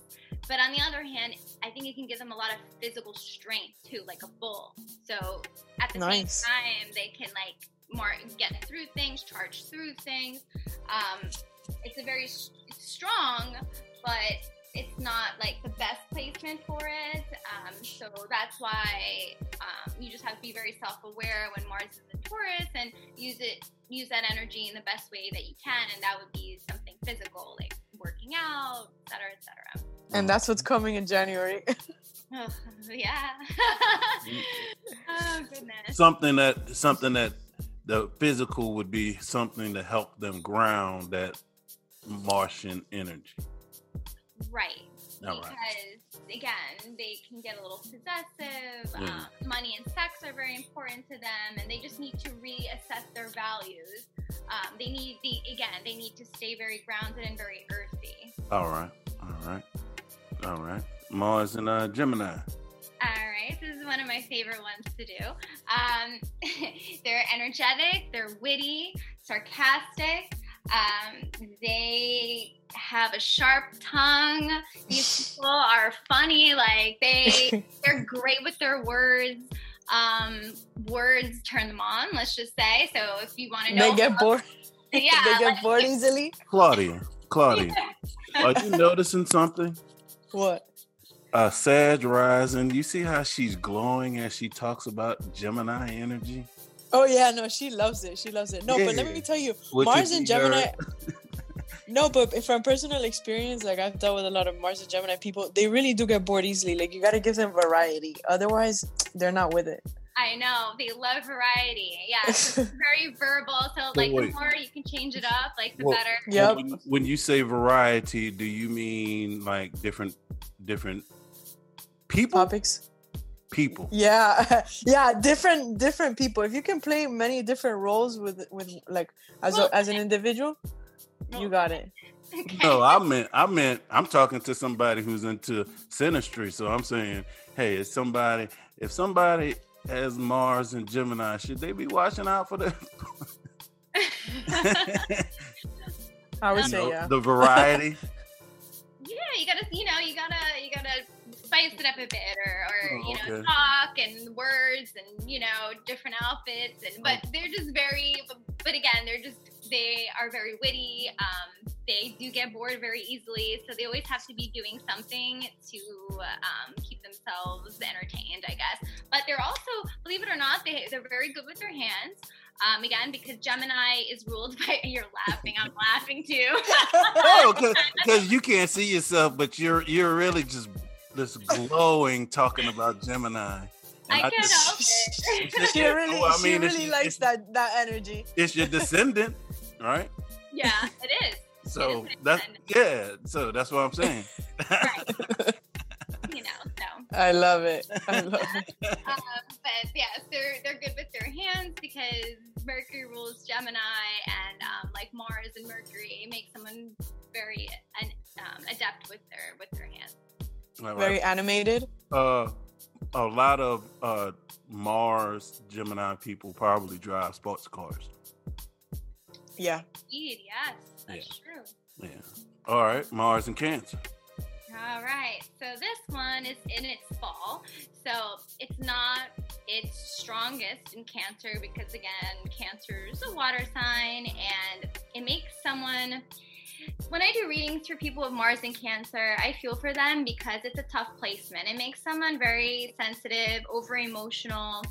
Speaker 4: But on the other hand, I think it can give them a lot of physical strength too, like a bull. So at the nice. same time, they can like more get through things, charge through things. Um, it's a very strong, but it's not like the best placement for it. Um, so that's why um, you just have to be very self-aware when Mars is in Taurus and use it, use that energy in the best way that you can, and that would be something physical, like working out, etc., etc.
Speaker 3: And that's what's coming in January.
Speaker 4: oh, yeah. oh goodness.
Speaker 2: Something that something that the physical would be something to help them ground that Martian energy.
Speaker 4: Right. All because right. again, they can get a little possessive. Yeah. Uh, money and sex are very important to them, and they just need to reassess their values. Um, they need the again, they need to stay very grounded and very earthy.
Speaker 2: All right. All right. All right. Mars and uh, Gemini.
Speaker 4: All right, this is one of my favorite ones to do. Um, they're energetic, they're witty, sarcastic. Um, they have a sharp tongue. These people are funny. Like they, they're great with their words. Um, words turn them on. Let's just say. So if you want to know,
Speaker 3: they get bored.
Speaker 4: Yeah,
Speaker 3: they get like, bored easily.
Speaker 2: Claudia, Claudia, are you noticing something?
Speaker 3: What?
Speaker 2: uh Sag Rising, you see how she's glowing as she talks about Gemini energy?
Speaker 3: Oh yeah, no, she loves it. She loves it. No, yeah. but let me tell you, Which Mars and Gemini. no, but from personal experience, like I've dealt with a lot of Mars and Gemini people, they really do get bored easily. Like you got to give them variety, otherwise they're not with it.
Speaker 4: I know they love variety. Yeah, it's very verbal. So like the more you can change it up, like the well, better.
Speaker 3: Yep.
Speaker 2: When, when you say variety, do you mean like different different people
Speaker 3: topics
Speaker 2: people.
Speaker 3: Yeah yeah different different people. If you can play many different roles with with like as a, as an individual you got it.
Speaker 2: Okay. no i meant i meant i'm talking to somebody who's into synastry so i'm saying hey if somebody if somebody has mars and gemini should they be watching out for the
Speaker 3: i would um, say know, yeah.
Speaker 2: the variety?
Speaker 4: Yeah you gotta you know you gotta you gotta spice it up a bit or, or oh, you know okay. talk and words and you know different outfits and but oh. they're just very but again they're just they are very witty um, they do get bored very easily so they always have to be doing something to um, keep themselves entertained i guess but they're also believe it or not they, they're very good with their hands um, again because Gemini is ruled by. You're laughing. I'm laughing too.
Speaker 2: oh, because you can't see yourself, but you're you're really just this glowing talking about Gemini.
Speaker 4: I
Speaker 2: I
Speaker 4: can't
Speaker 2: just-
Speaker 4: help it.
Speaker 2: It's
Speaker 5: she really,
Speaker 2: Well, I mean,
Speaker 5: she
Speaker 2: it's-
Speaker 5: really
Speaker 2: it's-
Speaker 5: likes that that energy.
Speaker 2: it's your descendant, right?
Speaker 4: yeah, it is.
Speaker 2: So
Speaker 4: an
Speaker 2: that's yeah. So that's what I'm saying.
Speaker 4: You know, so.
Speaker 5: I love it. I love it.
Speaker 4: Um, but yeah, they're they're good with their hands because Mercury rules Gemini, and um, like Mars and Mercury make someone very an, um, adept with their with their hands.
Speaker 2: All right.
Speaker 5: Very animated.
Speaker 2: uh, a lot of uh, Mars Gemini people probably drive sports cars.
Speaker 5: Yeah.
Speaker 4: Indeed, yes, that's true.
Speaker 2: Yeah. All right, Mars and Cancer.
Speaker 4: All right, so this one is in its fall, so it's not its strongest in Cancer because again, Cancer is a water sign, and it makes someone. When I do readings for people with Mars and Cancer, I feel for them because it's a tough placement. It makes someone very sensitive, over emotional.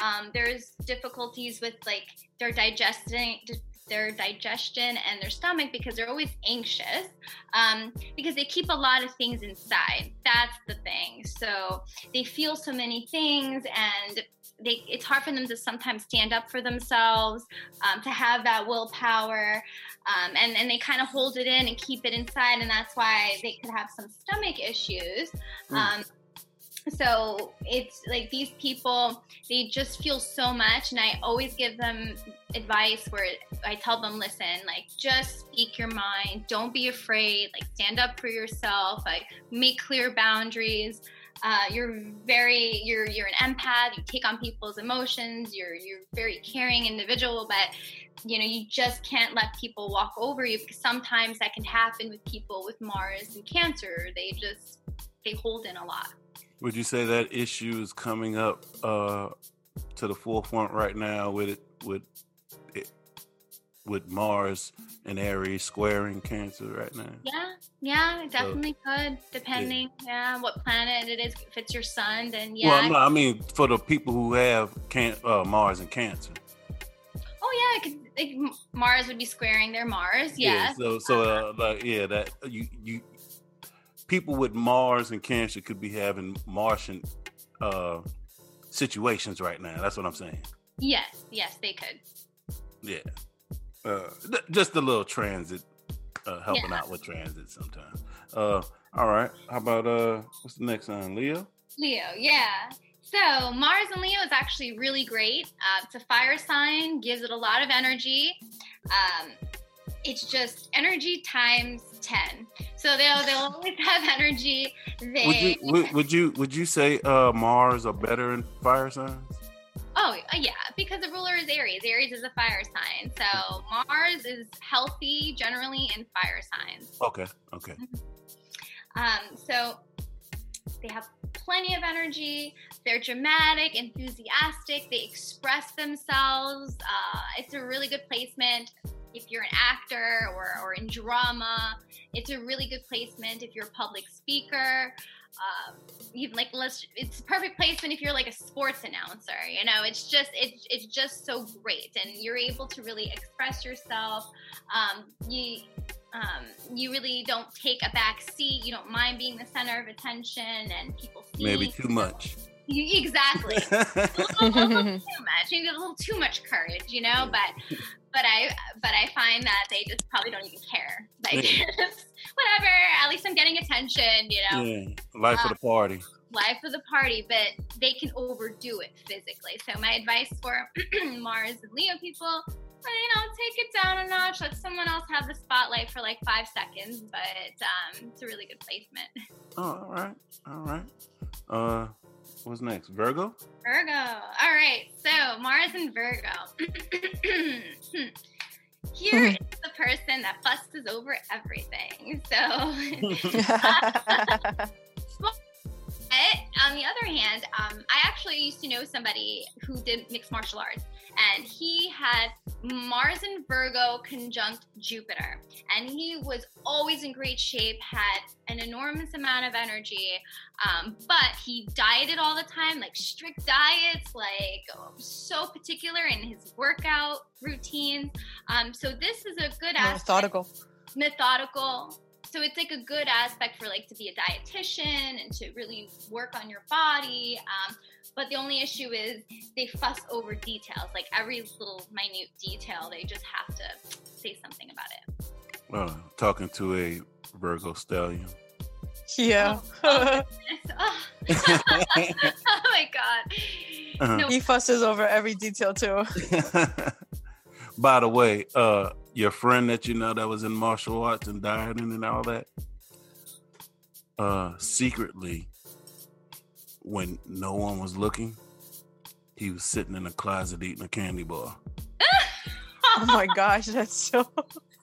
Speaker 4: Um, there's difficulties with like their digesting, their digestion and their stomach because they're always anxious um, because they keep a lot of things inside. That's the thing. So they feel so many things and they, it's hard for them to sometimes stand up for themselves, um, to have that willpower, um, and, and they kind of hold it in and keep it inside, and that's why they could have some stomach issues.
Speaker 2: Mm.
Speaker 4: Um, so it's like these people, they just feel so much, and I always give them advice where I tell them, listen, like just speak your mind, don't be afraid, like stand up for yourself, like make clear boundaries. Uh, you're very you're you're an empath. You take on people's emotions. You're you're very caring individual, but you know you just can't let people walk over you because sometimes that can happen with people with Mars and Cancer. They just they hold in a lot.
Speaker 2: Would you say that issue is coming up uh, to the forefront right now with it with it, with Mars and Aries squaring Cancer right now?
Speaker 4: Yeah, yeah, it definitely could, depending, yeah. what planet it is. If it's your sun, then yeah.
Speaker 2: Well, I'm not- I mean, for the people who have can, uh, Mars and Cancer.
Speaker 4: oh yeah, it could, like, Mars would be squaring their Mars.
Speaker 2: Yeah.
Speaker 4: Yes.
Speaker 2: So, so uh, like, yeah, that you you people with Mars and Cancer could be having Martian uh, situations right now. That's what I'm saying.
Speaker 4: Yes, yes, they could.
Speaker 2: Yeah. Uh, th- just a little transit, uh, helping
Speaker 4: Yeah.
Speaker 2: out with transit sometimes. Uh, all right. How about uh, what's the next one? Leo.
Speaker 4: Leo, yeah. So Mars and Leo is actually really great. Uh, it's a fire sign, gives it a lot of energy. Um, it's just energy times ten. So they'll they'll always have energy. They
Speaker 2: Would you would, would you would you say uh, Mars are better in fire signs?
Speaker 4: Oh, uh, yeah, because the ruler is Aries. Aries is a fire sign. So Mars is healthy generally in fire signs.
Speaker 2: Okay. Okay.
Speaker 4: Um, so they have plenty of energy. They're dramatic, enthusiastic. They express themselves. Uh, it's a really good placement if you're an actor or, or in drama. It's a really good placement if you're a public speaker. Um, even like let's it's perfect placement if you're like a sports announcer you know it's just it's it's just so great and you're able to really express yourself um, you um, you really don't take a back seat you don't mind being the center of attention and people
Speaker 2: Maybe too much.
Speaker 4: Exactly a little, a little too much maybe a little too much courage you know but but i but i find that they just probably don't even care like whatever at least i'm getting attention you know
Speaker 2: yeah. Life of the party.
Speaker 4: life of the party, but they can overdo it physically. So my advice for Mars and Leo people, you know, take it down a notch. Let someone else have the spotlight for like five seconds, but um, it's a really good placement.
Speaker 2: Oh, all right. All right. Uh, what's next? Virgo.
Speaker 4: Virgo. All right. So Mars and Virgo. Here is the person that fusses over everything. So But on the other hand, um, I actually used to know somebody who did mixed martial arts, and he had Mars and Virgo conjunct Jupiter, and he was always in great shape, had an enormous amount of energy, um, but he dieted all the time, like strict diets, like oh, so particular in his workout routines. Um, so this is a good aspect
Speaker 5: Methodical.
Speaker 4: methodical. So it's like a good aspect for like to be a dietitian and to really work on your body. Um, But the only issue is they fuss over details. Like every little minute detail, they just have to say something about it.
Speaker 2: Uh, talking to a Virgo stellium.
Speaker 5: Yeah.
Speaker 4: Oh, oh. oh my god.
Speaker 2: Uh-huh.
Speaker 4: No,
Speaker 5: he fusses over every detail too.
Speaker 2: By the way, uh, your friend that you know that was in martial arts and dieting and all that, uh, secretly, when no one was looking, he was sitting in a closet eating a candy bar.
Speaker 5: Oh my gosh, that's so.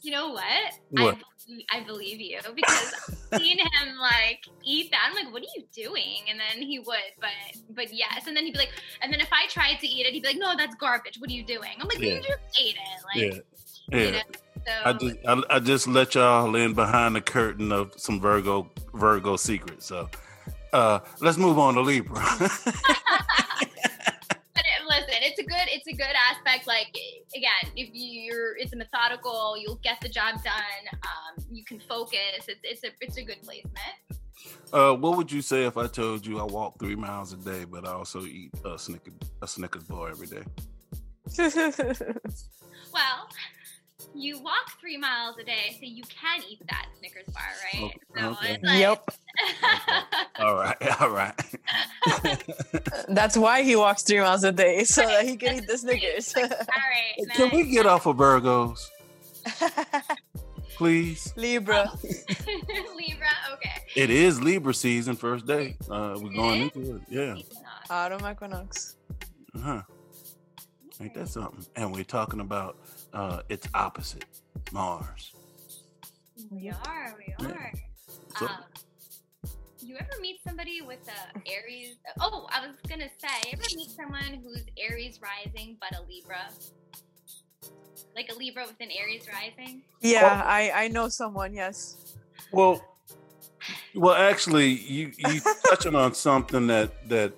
Speaker 4: you know what?
Speaker 2: What?
Speaker 4: I, I believe you because I've seen him like eat that. I'm like, what are you doing? And then he would, but but yes. And then he'd be like, and then if I tried to eat it, he'd be like, no, that's garbage. What are you doing? I'm like,
Speaker 2: Yeah.
Speaker 4: you just ate it. Like,
Speaker 2: yeah,
Speaker 4: you
Speaker 2: yeah.
Speaker 4: know. So
Speaker 2: I just I, I just let y'all in behind the curtain of some Virgo Virgo secrets. So uh let's move on to Libra.
Speaker 4: But it, listen, it's a good it's a good aspect. Like again, if you're it's a methodical, you'll get the job done. Um, you can focus. It's it's a it's a good placement.
Speaker 2: uh what would you say if I told you I walk three miles a day, but I also eat a Snickers a Snickers bar every day?
Speaker 4: Well, you walk three miles a day, so you can eat that Snickers bar, right?
Speaker 2: Okay,
Speaker 4: So
Speaker 2: okay.
Speaker 4: like,
Speaker 5: yep.
Speaker 2: All right, all right.
Speaker 5: That's why he walks three miles a day so that he can eat the Snickers.
Speaker 4: All right.
Speaker 2: Can we get off of Virgos, please?
Speaker 5: Libra.
Speaker 4: Libra? Okay.
Speaker 2: It is Libra season, first day. Uh we're going into it. Yeah.
Speaker 5: Autumn equinox.
Speaker 2: Uh-huh. Ain't that something? And we're talking about uh its opposite, Mars.
Speaker 4: We are. We
Speaker 2: Yeah.
Speaker 4: are.
Speaker 2: So-
Speaker 4: Um, you ever meet somebody with a Aries? Oh, I was gonna say, you ever meet someone who's Aries rising but a Libra? Like a Libra with an Aries rising?
Speaker 5: Yeah, I I know someone. Yes.
Speaker 2: Well, well, actually, you you touching on something that that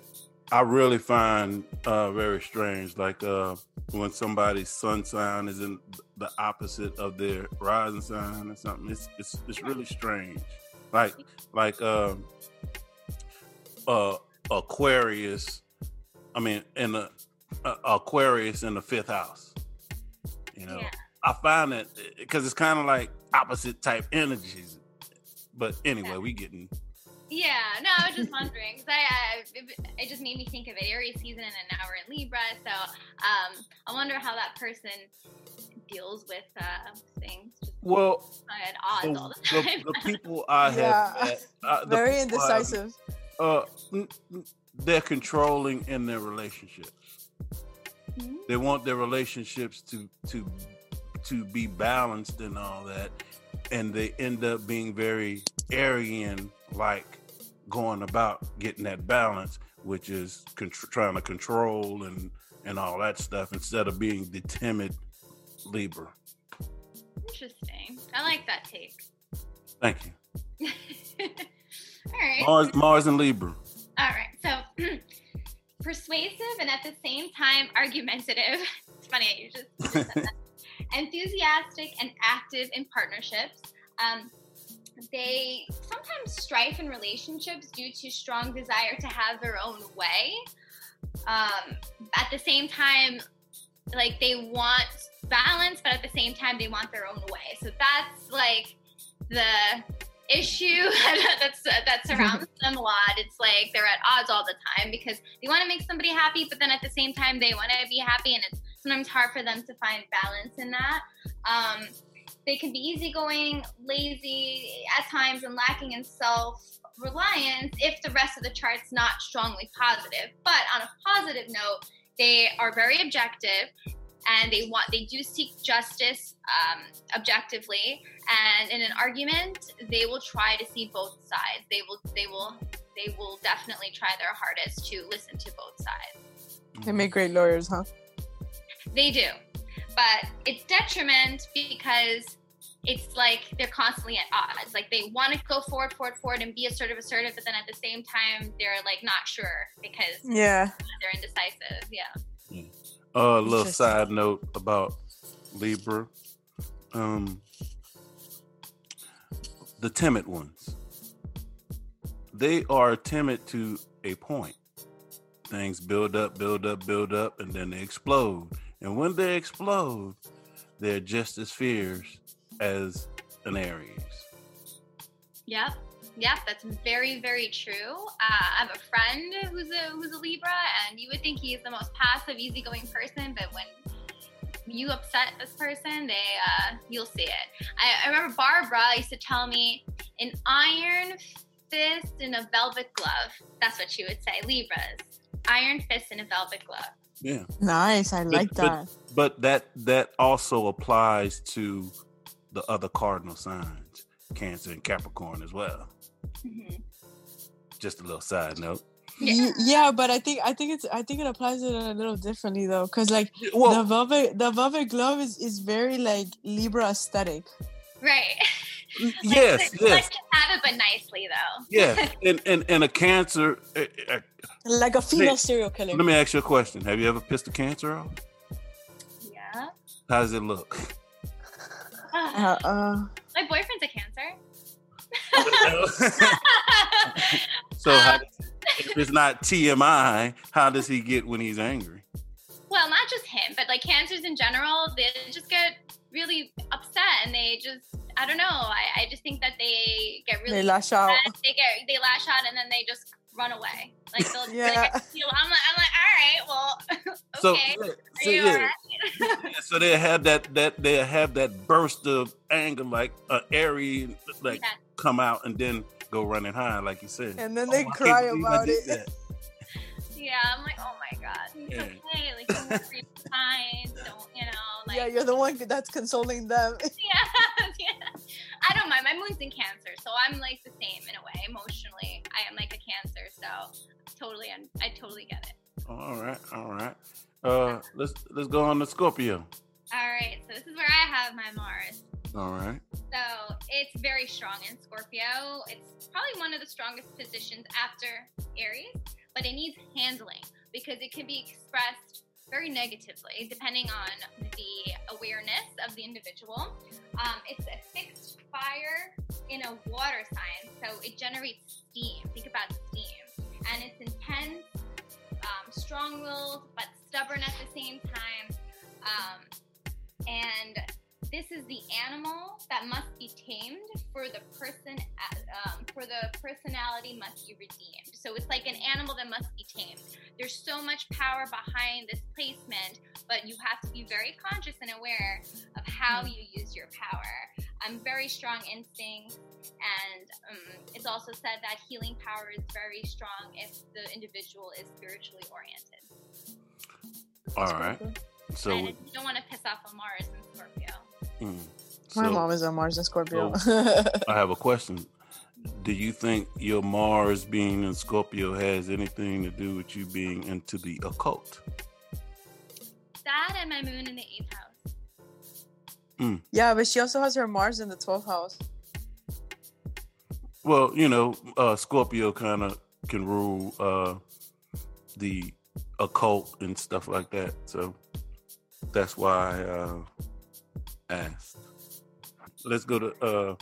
Speaker 2: I really find uh, very strange. Like uh, when somebody's sun sign is in the opposite of their rising sign or something. It's it's it's really strange. Like like um, uh, Aquarius. I mean, in the uh, Aquarius in the fifth house. You know,
Speaker 4: Yeah.
Speaker 2: I find it because it's kind of like opposite type energies. But anyway, we getting
Speaker 4: Yeah, no, I was just wondering because I, I it, it just made me think of it. Aries season, and now we're in Libra, so um, I wonder how that person deals with uh, things just
Speaker 2: well.
Speaker 4: at odds
Speaker 2: The,
Speaker 4: all the
Speaker 2: the,
Speaker 4: time.
Speaker 2: the people I have
Speaker 5: Yeah.
Speaker 2: met, uh,
Speaker 5: Very
Speaker 2: people I've-
Speaker 5: indecisive.
Speaker 2: Uh, n- n- they're controlling in their relationships.
Speaker 4: Mhm.
Speaker 2: They want their relationships to to to be balanced and all that, and they end up being very Arian like going about getting that balance, which is contr- trying to control and and all that stuff instead of being the timid Libra.
Speaker 4: Interesting. I like that take.
Speaker 2: Thank you.
Speaker 4: all right.
Speaker 2: Mars, Mars and Libra.
Speaker 4: All right. So persuasive and at the same time argumentative. It's funny you just, you just said that. enthusiastic and active in partnerships. Um, they sometimes strife in relationships due to strong desire to have their own way. Um, at the same time, like they want balance, but at the same time they want their own way. So that's like the issue that's that surrounds them a lot. It's like they're at odds all the time because they want to make somebody happy, but then at the same time they want to be happy, and it's sometimes hard for them to find balance in that. Um, they can be easygoing, lazy at times, and lacking in self reliance if the rest of the chart's not strongly positive. But on a positive note, they are very objective and they want they do seek justice um, objectively and in an argument they will try to see both sides they will they will they will definitely try their hardest to listen to both sides
Speaker 5: They make great lawyers, huh?
Speaker 4: They do but it's detriment because it's like they're constantly at odds like they want to go forward forward forward and be assertive assertive but then at the same time they're like not sure because
Speaker 5: Yeah.
Speaker 4: they're indecisive yeah
Speaker 2: Uh, a little side note about Libra. Um, the timid ones. They are timid to a point. things build up, build up, build up, and then they explode. And when they explode, they're just as fierce as an Aries.
Speaker 4: Yep. Yep, that's very, very true. Uh, I have a friend who's a who's a Libra, and you would think he's the most passive, easygoing person, but when you upset this person, they uh, you'll see it. I, I remember Barbara used to tell me an iron fist in a velvet glove. That's what she would say. Libras, iron fist in a velvet glove.
Speaker 2: Yeah.
Speaker 5: Nice. I like that.
Speaker 2: But that that also applies to the other cardinal signs, Cancer and Capricorn as well.
Speaker 4: Mhm.
Speaker 2: Just a little side note.
Speaker 5: Yeah. yeah, but I think I think it's I think it applies it a little differently though, because like the velvet the velvet glove is is very like Libra aesthetic.
Speaker 4: Right. Like,
Speaker 2: yes,
Speaker 4: let's,
Speaker 2: yes,
Speaker 4: Let's just have it, but nicely though.
Speaker 2: yeah. And and and a Cancer. uh, uh,
Speaker 5: Like a female
Speaker 2: Nick,
Speaker 5: serial killer.
Speaker 2: let me ask you a question. Have you ever pissed a Cancer off?
Speaker 4: Yeah.
Speaker 2: How does it look?
Speaker 5: Uh, uh,
Speaker 4: my boyfriend's a Cancer.
Speaker 2: so how
Speaker 4: Um,
Speaker 2: does, if it's not TMI, how does he get when he's angry?
Speaker 4: well, not just him, but like cancers in general, they just get really upset and they just, I don't know. I, I just think that they get really
Speaker 5: they lash out.
Speaker 4: They get, they lash out and then they just run away. Like, they'll,
Speaker 5: Yeah.
Speaker 4: like, you know, I'm like, I'm like, all right, well,
Speaker 2: So,
Speaker 4: okay.
Speaker 2: yeah,
Speaker 4: Are
Speaker 2: so,
Speaker 4: you
Speaker 2: yeah.
Speaker 4: all right?
Speaker 2: Yeah, so they have that that they have that burst of anger like a airy like
Speaker 4: Yeah.
Speaker 2: come out and then go running high like you said.
Speaker 5: And then
Speaker 2: Oh,
Speaker 5: they
Speaker 2: I
Speaker 5: cry about it.
Speaker 4: Yeah, I'm like, oh my god, it's
Speaker 2: Yeah.
Speaker 4: okay. Like, don't be kind. Don't you know? Like,
Speaker 5: yeah, you're the one that's consoling them.
Speaker 4: yeah, yeah. I don't mind. My moon's in Cancer, so I'm like the same in a way. Emotionally, I am like a Cancer, so totally, I totally get it.
Speaker 2: All right, all right. Uh, let's let's go on to Scorpio.
Speaker 4: All right, so this is where I have my Mars.
Speaker 2: All right.
Speaker 4: So it's very strong in Scorpio. It's probably one of the strongest positions after Aries, but it needs handling because it can be expressed very negatively depending on the awareness of the individual. Um, it's a fixed fire in a water sign, so it generates steam. Think about steam. And it's intense, um, strong willed, but stubborn at the same time. Um, and this is the animal that must be tamed for the person um, for the personality must be redeemed. So it's like an animal that must be tamed. There's so much power behind this placement but you have to be very conscious and aware of how you use your power. I'm um, very strong instincts and um, it's also said that healing power is very strong if the individual is spiritually oriented.
Speaker 2: All right. So,
Speaker 4: and you don't want to piss off a mars in scorpio
Speaker 2: mm,
Speaker 5: My
Speaker 2: so
Speaker 5: mom is a Mars and Scorpio.
Speaker 2: I have a question. Do you think your Mars being in Scorpio has anything to do with you being into the occult?
Speaker 4: that and my moon in the eighth house
Speaker 5: yeah, but she also has her Mars in the 12th house.
Speaker 2: Well, you know, uh, Scorpio kind of can rule uh, the occult and stuff like that. So that's why uh, asked. Let's go to, uh,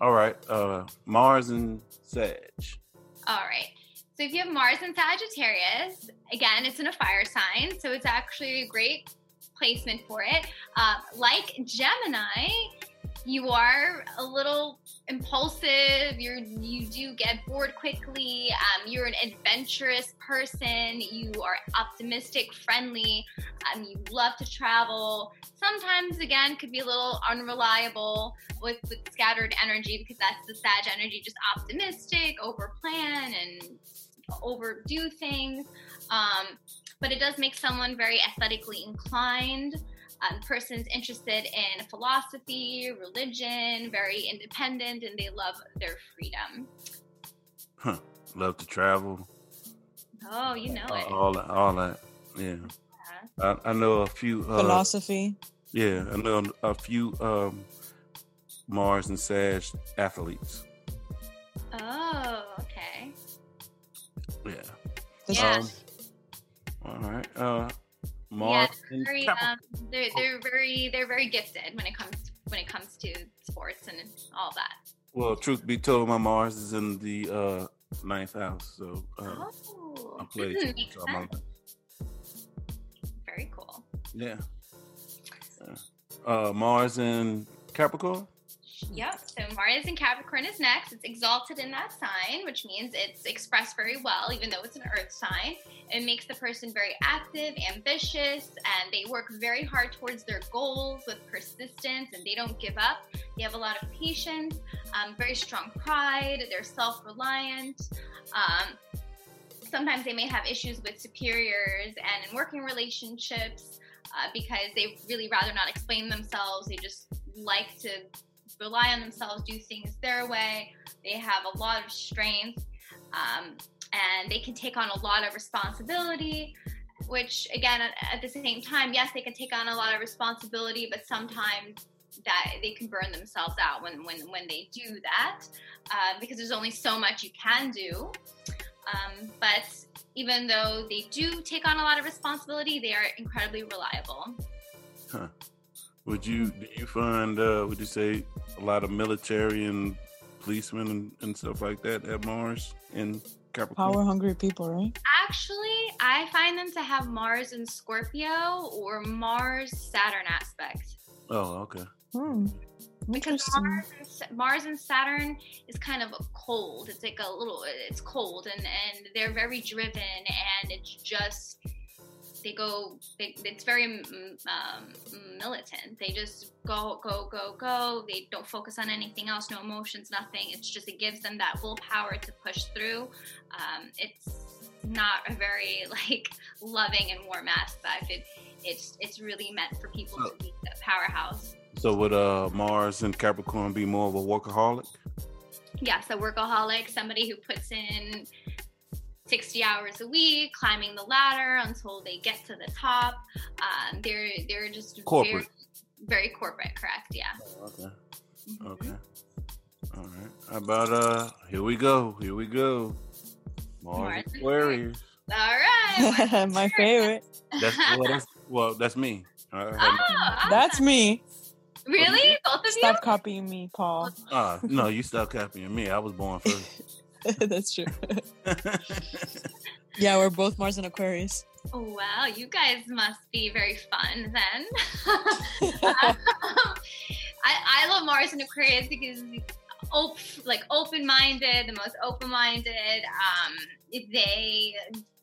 Speaker 2: all right, uh, Mars and Sag.
Speaker 4: All right. So if you have Mars in Sagittarius, again, it's in a fire sign, so it's actually a great placement for it. Uh, like Gemini, you are a little impulsive. You're you do get bored quickly. Um, you're an adventurous person. You are optimistic, friendly. Um, you love to travel. Sometimes, again, could be a little unreliable with, with scattered energy because that's the Sag energy, just optimistic, over plan and overdo things. Um, but it does make someone very aesthetically inclined. Um, person's interested in philosophy, religion, very independent, and they love their freedom.
Speaker 2: Huh. Love to travel.
Speaker 4: Oh, you know it.
Speaker 2: All that. All that. Yeah. I, I know a few. Uh,
Speaker 5: Philosophy.
Speaker 2: Yeah, I know a few um, Mars and Sag athletes.
Speaker 4: Oh, okay.
Speaker 2: Yeah.
Speaker 5: This-
Speaker 4: Yeah.
Speaker 2: Um, all right. Uh, Mars and
Speaker 4: Very, um, they're, they're very they're very gifted when it comes when it comes to sports and all that.
Speaker 2: Well, truth be told, my Mars is in the uh, ninth house. So uh,
Speaker 4: Oh,
Speaker 2: I played tennis
Speaker 4: makes
Speaker 2: all my
Speaker 4: sense.
Speaker 2: life.
Speaker 4: Very cool.
Speaker 2: Yeah. Uh, Mars and Capricorn.
Speaker 4: Yep. So Mars in Capricorn is next. It's exalted in that sign, which means it's expressed very well, even though it's an earth sign. It makes the person very active, ambitious, and they work very hard towards their goals with persistence and they don't give up. They have a lot of patience, um, very strong pride, they're self reliant. Um, sometimes they may have issues with superiors and in working relationships uh, because they really rather not explain themselves. They just like to rely on themselves, do things their way. They have a lot of strength, um, and they can take on a lot of responsibility. Which, again, at, the same time, yes, they can take on a lot of responsibility, but sometimes that they can burn themselves out when when when they do that, uh, because there's only so much you can do. Um, but even though they do take on a lot of responsibility, they are incredibly reliable. Huh.
Speaker 2: would you do you find uh would you say a lot of military and policemen and, and stuff like that at Mars and Capricorn?
Speaker 5: Power hungry people, right?
Speaker 4: Actually, I find them to have Mars in Scorpio or Mars Saturn aspect.
Speaker 2: Oh, okay.
Speaker 5: Hmm.
Speaker 4: Because Mars and, Mars and Saturn is kind of cold. It's like a little. It's cold, and and they're very driven, and it's just they go. They, it's very mm, um, militant. They just go, go, go, go. They don't focus on anything else. No emotions, nothing. It's just it gives them that willpower to push through. Um, it's not a very like loving and warm aspect. It, it's it's really meant for people to be a powerhouse.
Speaker 2: So would uh Mars and Capricorn be more of a workaholic?
Speaker 4: yes, a workaholic, somebody who puts in 60 hours a week, climbing the ladder until they get to the top. Um, they're they're just
Speaker 2: Corporate.
Speaker 4: very, very corporate, correct? Yeah.
Speaker 2: Okay.
Speaker 4: Mhm.
Speaker 2: Okay. All right. How about uh here we go. Here we go. Mars
Speaker 4: Mars
Speaker 2: and
Speaker 4: and
Speaker 2: Aquarius.
Speaker 4: All right.
Speaker 5: My favorite.
Speaker 2: That's well, that's well, that's me. I had-
Speaker 4: Oh,
Speaker 5: That's me.
Speaker 4: really both of you.
Speaker 5: Stop copying me, Paul.
Speaker 2: Ah, no, you stop copying me. I was born first.
Speaker 5: That's true. Yeah, we're both Mars and Aquarius.
Speaker 4: Oh, wow, you guys must be very fun then. I, I love Mars and Aquarius because op- like open-minded, the most open-minded. Um, they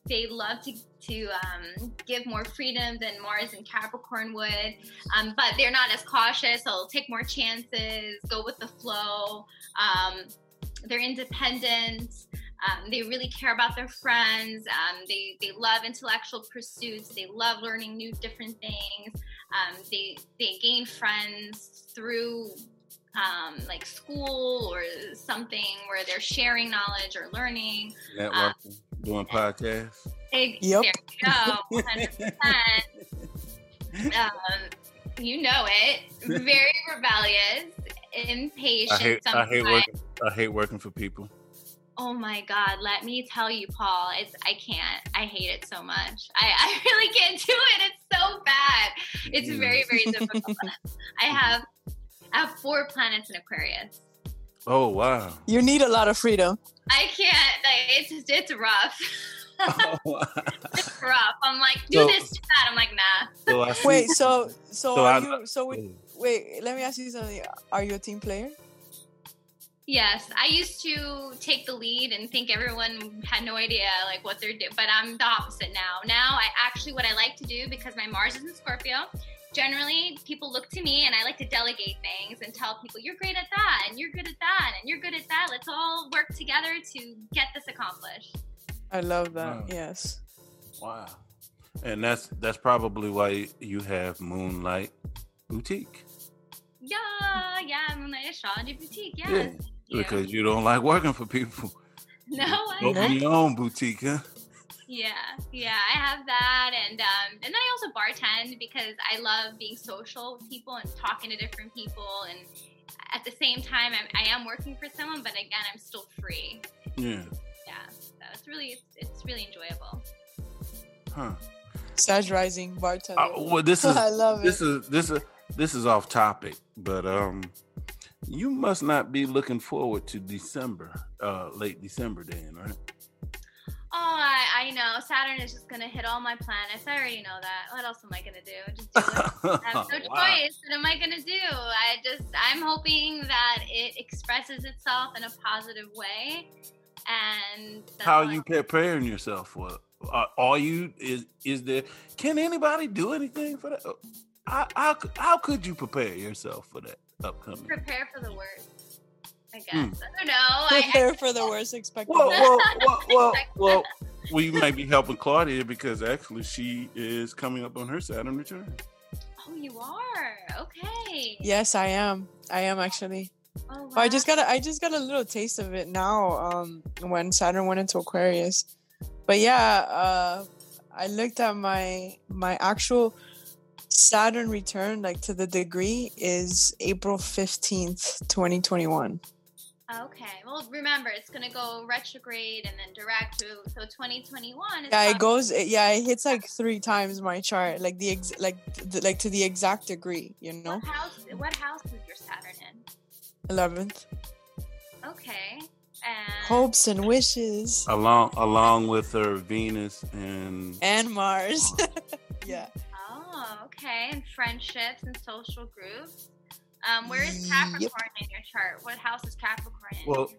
Speaker 4: they love to to um, give more freedom than Mars and Capricorn would, um, but they're not as cautious. So they'll take more chances, go with the flow. Um, they're independent. Um, they really care about their friends. Um, they they love intellectual pursuits. They love learning new different things. Um, they they gain friends through um, like school or something where they're sharing knowledge or learning.
Speaker 2: Networking, doing podcasts.
Speaker 4: Hey,
Speaker 5: Yep.
Speaker 4: There you go, 100%. um, you know it. Very rebellious, impatient.
Speaker 2: I hate I hate working I hate working for people.
Speaker 4: Oh my God, let me tell you, Paul, it's I can't. I hate it so much. I, I really can't do it. It's so bad. It's very, very difficult. I have I have four planets in Aquarius.
Speaker 2: Oh wow.
Speaker 5: You need a lot of freedom.
Speaker 4: I can't like it's it's rough.
Speaker 2: Oh,
Speaker 4: it's rough. I'm like, do
Speaker 2: So-
Speaker 4: this, do that. I'm like, nah.
Speaker 2: so I see-
Speaker 5: Wait, so so,
Speaker 2: So
Speaker 5: are
Speaker 2: I-
Speaker 5: you so wait, wait, let me ask you something. Are you a team player?
Speaker 4: Yes, I used to take the lead and think everyone had no idea like what they're doing, but I'm the opposite now. Now I actually what I like to do because my Mars is in Scorpio. Generally, people look to me and I like to delegate things and tell people you're great at that and you're good at that and you're good at that. Let's all work together to get this accomplished.
Speaker 5: I love that.
Speaker 2: Wow.
Speaker 5: Yes.
Speaker 2: Wow. And that's that's probably why you have Moonlight Boutique.
Speaker 4: Yeah, yeah, Moonlight Astrology Boutique. Yes.
Speaker 2: Yeah,
Speaker 4: thank you.
Speaker 2: Because you don't like working for people.
Speaker 4: no, I
Speaker 2: Open your own boutique, huh?
Speaker 4: Yeah, yeah, I have that, and um, and then I also bartend because I love being social with people and talking to different people, and at the same time, I'm, I am working for someone, but again, I'm still free.
Speaker 2: Yeah.
Speaker 4: Yeah, so it's really it's, it's really enjoyable.
Speaker 2: Huh.
Speaker 5: Sag Rising bartender.
Speaker 2: Uh, well, this is
Speaker 5: I love
Speaker 2: this
Speaker 5: it.
Speaker 2: is this is this is off topic, but um, You must not be looking forward to December, uh, late December, then, right?
Speaker 4: Oh, I, I know. Saturn is just gonna hit all my planets. I already know that. What else am I gonna do? Just do it. I have no
Speaker 2: Wow.
Speaker 4: choice. What am I gonna do? I just I'm hoping that it expresses itself in a positive way. And
Speaker 2: How are you preparing yourself for? it? Uh, are you is is there? Can anybody do anything for that? How, how, could- how could you prepare yourself for that upcoming?
Speaker 4: prepare for the worst? I guess.
Speaker 2: Hmm.
Speaker 4: I don't know. I,
Speaker 5: Prepare for the worst. Expect the
Speaker 2: Well,
Speaker 5: best.
Speaker 2: well, well, well, well, well, you might be helping Claudia because actually she is coming up on her Saturn return.
Speaker 4: Oh, you are okay.
Speaker 5: Yes, I am. I am actually.
Speaker 4: Oh,
Speaker 5: Oh, I just got a, I just got a little taste of it now. Um, when Saturn went into Aquarius, but yeah, uh, I looked at my my actual Saturn return, like to the degree, is April fifteenth, twenty twenty one.
Speaker 4: Okay. Well, remember, it's gonna go retrograde and then direct to so 2021. Is
Speaker 5: Yeah, it goes. It, yeah, it hits like three times my chart, like the ex, like the, like to the exact degree. You know,
Speaker 4: What house? What house is your Saturn in?
Speaker 5: eleventh.
Speaker 4: Okay. And
Speaker 5: Hopes and wishes
Speaker 2: Along along with her Venus and
Speaker 5: and Mars. yeah.
Speaker 4: Oh, okay. And friendships and social groups. Um, where is
Speaker 5: Yep.
Speaker 4: Capricorn in your chart? What house is Capricorn in?
Speaker 2: Well-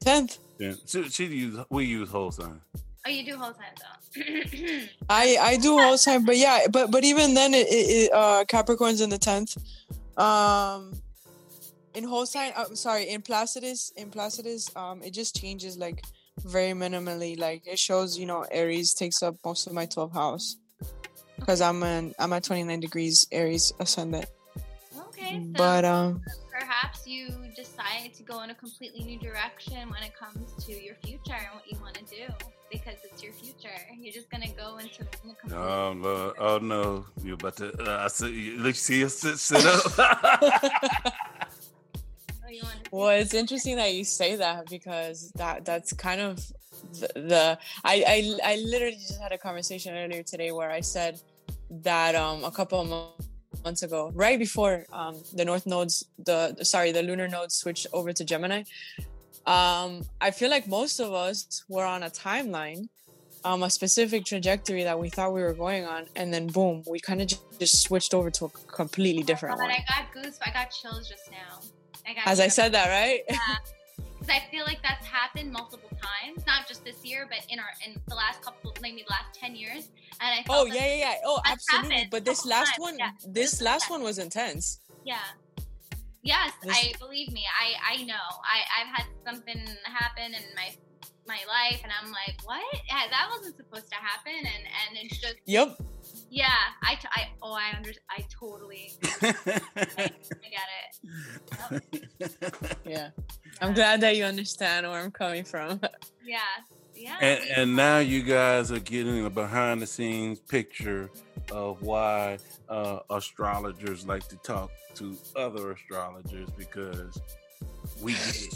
Speaker 5: Tenth.
Speaker 2: yeah, she, she use we use whole sign.
Speaker 4: oh, you do whole sign though.
Speaker 5: I I do whole sign, but yeah, but but even then, it, it, it uh Capricorn's in the tenth. Um, in whole sign, uh, sorry, in Placidus, in Placidus, um, it just changes like very minimally. Like it shows, you know, Aries takes up most of my twelfth house because I'm in I'm at twenty nine degrees Aries ascendant.
Speaker 4: okay. So
Speaker 5: But um,
Speaker 4: perhaps you decide to go in a completely new direction when it comes to your future and what you want to do because it's your future. You're just gonna go into in a completely
Speaker 2: Oh Lord, oh no, You're about to? Uh, I see. You, look, see us sit, sit up.
Speaker 4: Oh, you want to
Speaker 5: Well, it's interesting that you say that because that that's kind of the, the I, I I literally just had a conversation earlier today where I said that um a couple of months ago, right before um the North nodes the, sorry the lunar nodes switched over to Gemini, um I feel like most of us were on a timeline. Um, a specific trajectory that we thought we were going on, and then boom, we kind of just, just switched over to a completely different
Speaker 4: But
Speaker 5: one.
Speaker 4: I got goose. I got chills just now. I got
Speaker 5: As I said that, right?
Speaker 4: because I feel like that's happened multiple times, not just this year, but in our in the last couple, maybe the last ten years. And I oh, felt
Speaker 5: Oh yeah, yeah, yeah. Oh, absolutely. But this last
Speaker 4: times,
Speaker 5: one,
Speaker 4: yeah.
Speaker 5: this
Speaker 4: This
Speaker 5: last one was intense.
Speaker 4: Yeah. Yes,
Speaker 5: This-
Speaker 4: I believe me. I I know. I I've had something happen in my my life, and I'm like, what? Yeah, that wasn't supposed to happen, and and it's just
Speaker 5: Yep.
Speaker 4: yeah. I t- I oh I under I totally I get it.
Speaker 5: Yeah. I'm glad that you understand where I'm coming from.
Speaker 4: Yeah. Yeah.
Speaker 2: and, and now you guys are getting a behind the scenes picture of why uh, astrologers like to talk to other astrologers because we get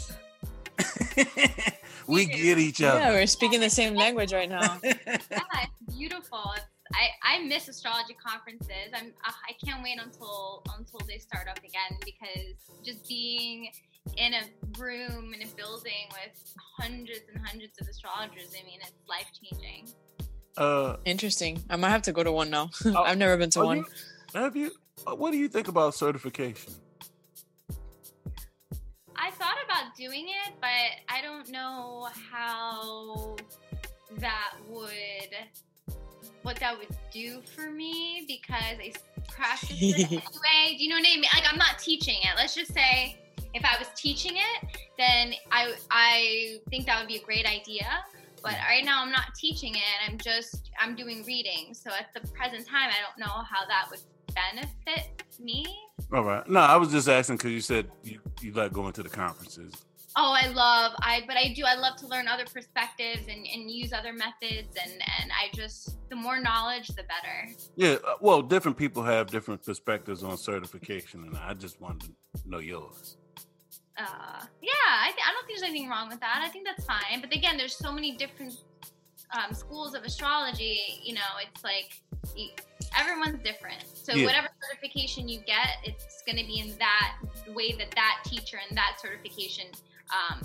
Speaker 2: it. we get each other.
Speaker 5: yeah,
Speaker 2: other.
Speaker 5: we're speaking the same language right now.
Speaker 4: yeah, it's beautiful. It's, I, I miss astrology conferences. I'm uh, I can't wait until until they start up again because just being in a room in a building with hundreds and hundreds of astrologers, I mean, it's life changing.
Speaker 2: uh,
Speaker 5: Interesting. I might have to go to one now.
Speaker 2: Oh,
Speaker 5: I've never been to one.
Speaker 2: you- have you? uh, What do you think about certification?
Speaker 4: I thought about doing it, but I don't know how that would what that would do for me because I practice it anyway. Do you know what I mean? Like I'm not teaching it. Let's just say if I was teaching it, then I I think that would be a great idea. But right now I'm not teaching it. I'm just I'm doing reading. So at the present time, I don't know how that would benefit me.
Speaker 2: All right. No, I was just asking because you said you, you like going to the conferences.
Speaker 4: Oh, I love I but I do I love to learn other perspectives and, and use other methods and and I just the more knowledge the better.
Speaker 2: Yeah, uh, well, different people have different perspectives on certification, and I just wanted to know yours.
Speaker 4: Uh, yeah, I, th- I don't think there's anything wrong with that. I think that's fine. But again, there's so many different um, schools of astrology. You know, it's like everyone's different. So
Speaker 2: Yeah.
Speaker 4: whatever certification you get, it's going to be in that way that that teacher and that certification um,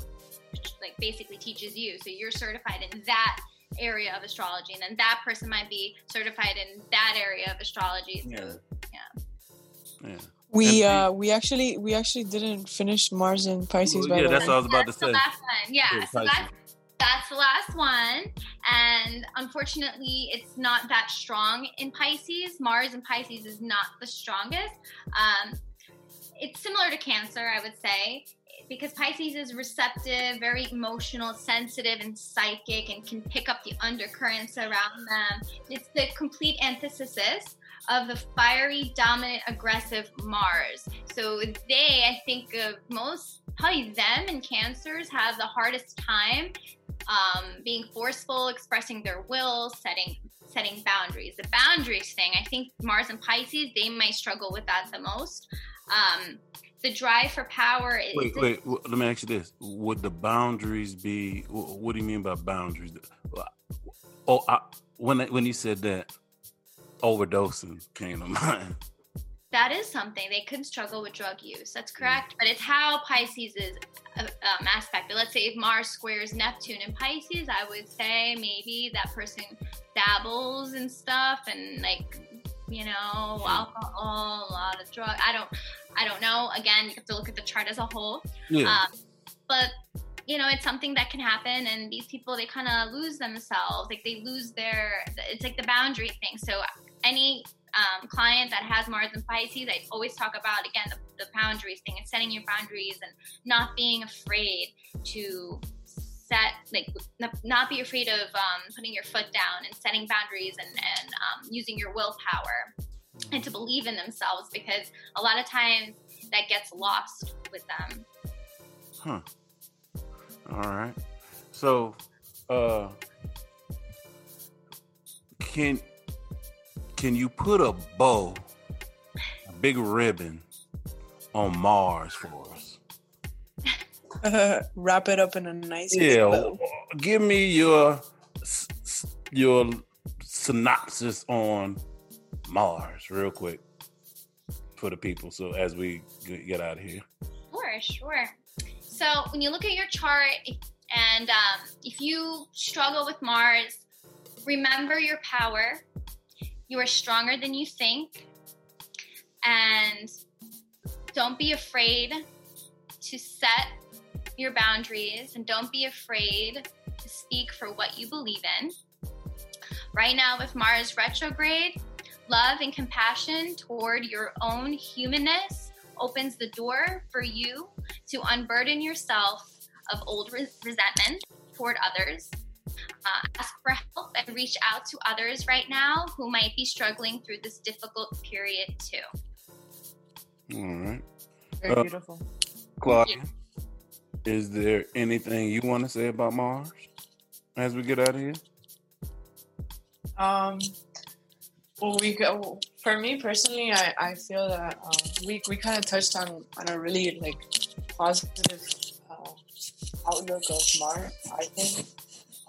Speaker 4: like basically teaches you so you're certified in that area of astrology and then that person might be certified in that area of astrology so,
Speaker 2: Yeah.
Speaker 4: yeah
Speaker 2: Yeah.
Speaker 5: We uh we actually we actually didn't finish Mars and Pisces.
Speaker 2: Well,
Speaker 5: by
Speaker 2: yeah,
Speaker 5: the
Speaker 2: that's
Speaker 5: way.
Speaker 2: what I was about to
Speaker 4: That's the
Speaker 2: say.
Speaker 4: last one. Yeah,
Speaker 2: Yeah,
Speaker 4: so that's that's the last one, and unfortunately, it's not that strong in Pisces. Mars in Pisces is not the strongest. Um, it's similar to Cancer, I would say, because Pisces is receptive, very emotional, sensitive, and psychic, and can pick up the undercurrents around them. It's the complete antithesis of the fiery, dominant, aggressive Mars. So they, I think, of most probably them and Cancers have the hardest time um, being forceful, expressing their will, setting setting boundaries. The boundaries thing, I think Mars and Pisces, they might struggle with that the most. Um, the drive for power is
Speaker 2: Wait, wait. Let me ask you this: Would the boundaries be? What do you mean by boundaries? Oh, I, when I- when you said that, overdosing came to mind.
Speaker 4: that is something they could struggle with drug use. That's correct, but it's how Pisces is uh, um, aspected. Let's say if Mars squares Neptune in Pisces, I would say maybe that person dabbles and stuff and like you know alcohol, a lot of drug. I don't, I don't know. Again, you have to look at the chart as a whole.
Speaker 2: Yeah.
Speaker 4: Um, but you know, it's something that can happen, and these people they kind of lose themselves. Like they lose their. It's like the boundary thing. So any um, client that has Mars and Pisces, I always talk about again the, the boundaries thing and setting your boundaries and not being afraid to set like not be afraid of um, putting your foot down and setting boundaries and, and um, using your willpower and to believe in themselves because a lot of times that gets lost with them.
Speaker 2: Huh. All right. So, uh, can can you put a bow, a big ribbon, on Mars for us?
Speaker 5: Wrap it up in a nice
Speaker 2: Yeah.
Speaker 5: bow.
Speaker 2: Give me your s- s- your synopsis on Mars, real quick, for the people. So as we get out of here.
Speaker 4: Sure, sure. So when you look at your chart, and um, if you struggle with Mars, remember your power. You are stronger than you think, and don't be afraid to set your boundaries, and don't be afraid to speak for what you believe in. Right now, with Mars retrograde, love and compassion toward your own humanness opens the door for you to unburden yourself of old res- resentment toward others. Uh, ask for help and reach out to others right now who might be struggling through this difficult period too.
Speaker 2: All right.
Speaker 5: Very
Speaker 2: Uh,
Speaker 5: beautiful.
Speaker 2: Claudia, is there anything you want to say about Mars as we get out of here?
Speaker 5: Um, well, we go. For me personally, I, I feel that um, we we kind of touched on on a really like positive uh, outlook of Mars. I think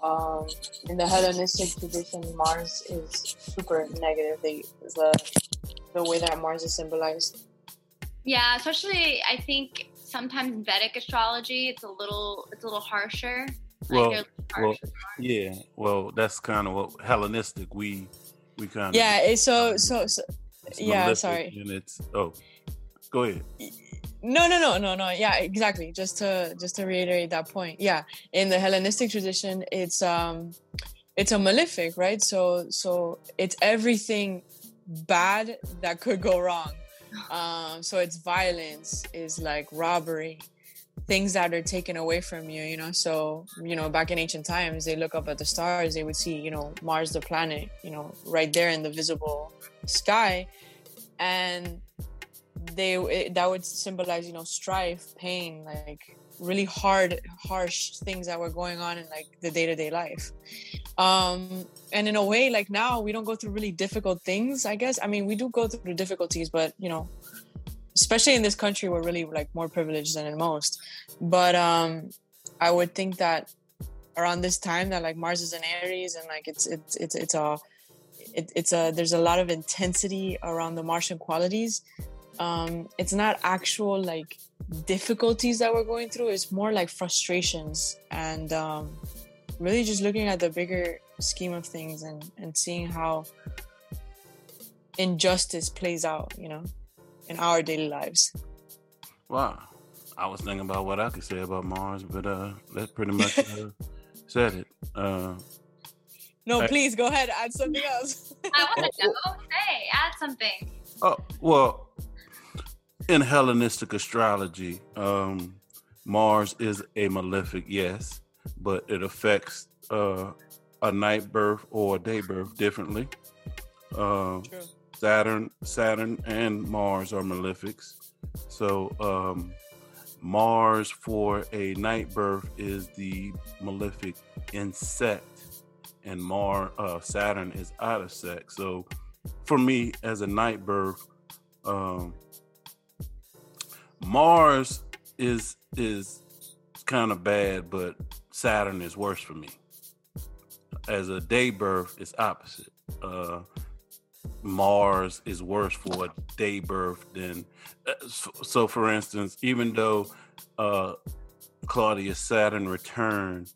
Speaker 5: um, in the Hellenistic tradition, Mars is super negative. They the the way that Mars is symbolized.
Speaker 4: Yeah, especially I think sometimes Vedic astrology, it's a little it's a little harsher.
Speaker 2: Well,
Speaker 4: they're
Speaker 2: well. Yeah, well, that's kind of what Hellenistic. We we kind of
Speaker 5: Yeah. It's so so so. yeah, sorry.
Speaker 2: And it's oh, go ahead.
Speaker 5: No, no, no, no, no. Yeah, exactly. Just to just to reiterate that point. Yeah, in the Hellenistic tradition, it's um, it's a malefic, right? So so it's everything bad that could go wrong. Um, so it's violence, is like robbery, things that are taken away from you. You know, so you know, back in ancient times, they look up at the stars, they would see, you know, Mars, the planet, you know, right there in the visible sky, and they it, that would symbolize you know strife pain like really hard harsh things that were going on in like the day-to-day life. Um and in a way like now we don't go through really difficult things i guess. I mean we do go through difficulties but you know especially in this country we're really like more privileged than in most. But um i would think that around this time that like mars is in aries and like it's it's it's, it's a it, it's a there's a lot of intensity around the martian qualities um, it's not actual like difficulties that we're going through. It's more like frustrations and um, really just looking at the bigger scheme of things and and seeing how injustice plays out. You know, in our daily lives.
Speaker 2: Wow. I was thinking about what I could say about Mars, but uh, that pretty much uh, said it. Uh,
Speaker 5: no,
Speaker 2: I-
Speaker 5: please go ahead. Add something else.
Speaker 4: I want to know. Hey, add something.
Speaker 2: Oh well, in Hellenistic astrology, um, Mars is a malefic, yes, but it affects uh, a night birth or a day birth differently.
Speaker 5: True.
Speaker 2: Saturn, Saturn, and Mars are malefics. So um, Mars for a night birth is the malefic in sect, and Mar uh, Saturn is out of sect. So for me, as a night birth, um, Mars is is kind of bad, but Saturn is worse for me. As a day birth, it's opposite. Uh, Mars is worse for a day birth than. uh, So, for instance, even though uh, Saturn return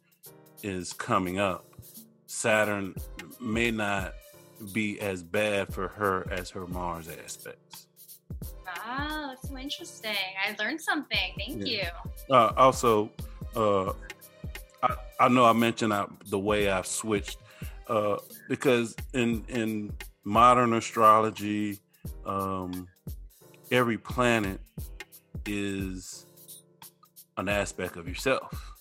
Speaker 2: is coming up, Saturn may not be as bad for her as her Mars aspects.
Speaker 4: Wow, that's so interesting. I learned something. Thank
Speaker 2: Yeah.
Speaker 4: you.
Speaker 2: Uh, also, uh, I, I know I mentioned I, the way I've switched uh, because in in modern astrology, um, every planet is an aspect of yourself.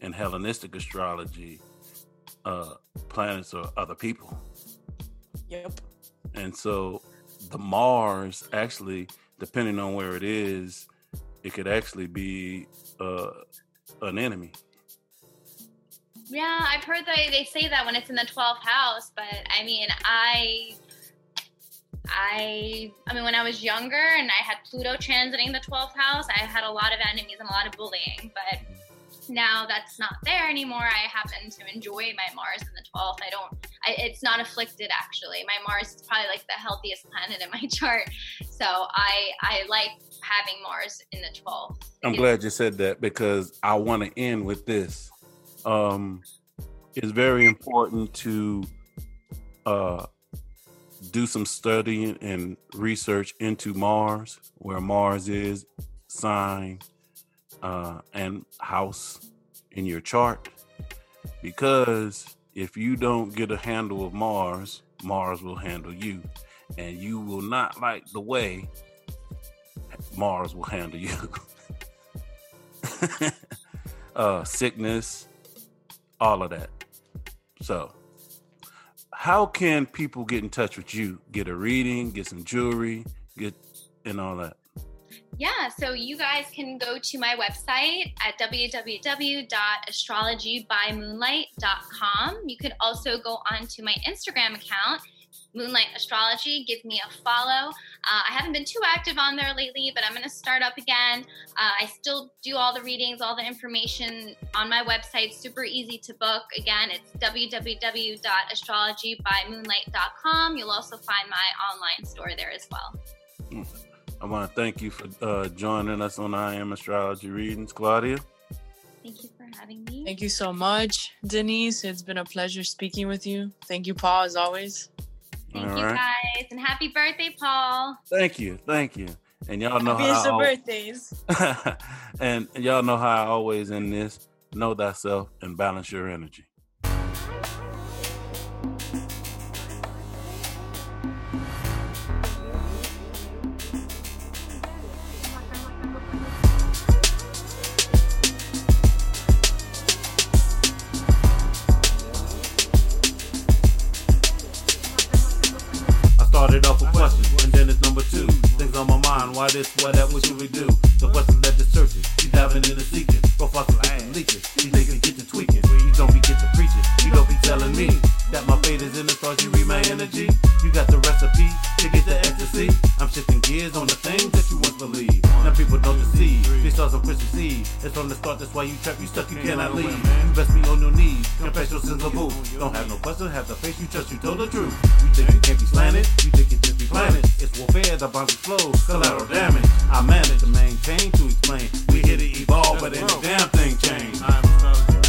Speaker 2: In Hellenistic astrology, uh, planets are other people.
Speaker 5: Yep.
Speaker 2: And so the Mars actually, depending on where it is, it could actually be uh, an enemy.
Speaker 4: Yeah, I've heard that they say that when it's in the 12th house, but I mean, I I I mean when I was younger and I had Pluto transiting the 12th house, I had a lot of enemies and a lot of bullying, but now that's not there anymore. I happen to enjoy my Mars in the 12th. I don't I, it's not afflicted actually. My Mars is probably like the healthiest planet in my chart. So I I like having Mars in the 12th.
Speaker 2: I'm glad you said that because I want to end with this. Um, it's very important to uh, do some studying and research into Mars, where Mars is, sign, uh, and house in your chart. Because if you don't get a handle of Mars, Mars will handle you. And you will not like the way Mars will handle you. uh, sickness, all of that. So, how can people get in touch with you? Get a reading, get some jewelry, get and all that.
Speaker 4: Yeah, so you guys can go to my website at www.astrologybymoonlight.com. You could also go onto my Instagram account, Moonlight Astrology. Give me a follow. Uh, I haven't been too active on there lately, but I'm going to start up again. Uh, I still do all the readings, all the information on my website. Super easy to book. Again, it's www.astrologybymoonlight.com. You'll also find my online store there as well.
Speaker 2: I want to thank you for uh, joining us on I Am Astrology Readings, Claudia.
Speaker 4: Thank you for having me.
Speaker 5: Thank you so much, Denise. It's been a pleasure speaking with you. Thank you, Paul, as always.
Speaker 4: Thank
Speaker 2: All
Speaker 4: you
Speaker 2: right.
Speaker 4: guys, and happy birthday, Paul.
Speaker 2: Thank you, thank you. And y'all know
Speaker 5: Happiest
Speaker 2: how
Speaker 5: of
Speaker 2: I,
Speaker 5: birthdays.
Speaker 2: and y'all know how I always end this. Know thyself and balance your energy.
Speaker 1: Mind, why this, why that, what should we do? The question led to searching, you diving in the seeking. Profiles and leeches, these niggas get to tweaking. You don't be get to preaching, you don't be telling me that my fate is in the stars, you read my energy. You got the recipe to get the ecstasy. I'm shifting gears on the things that you once believed. Now people don't deceive. These stars on Christmas Eve. It's from the start, that's why you trapped, you stuck, you cannot leave. You best be on your knees. Confess your sins of boo. Don't have no question, have the face, you trust, you told the truth. You think you can't be slanted, you think you just be planted. It's warfare,
Speaker 2: the bombs explode, collateral damage. I manage to maintain to explain. We hit to evolve, but ain't a damn thing changed.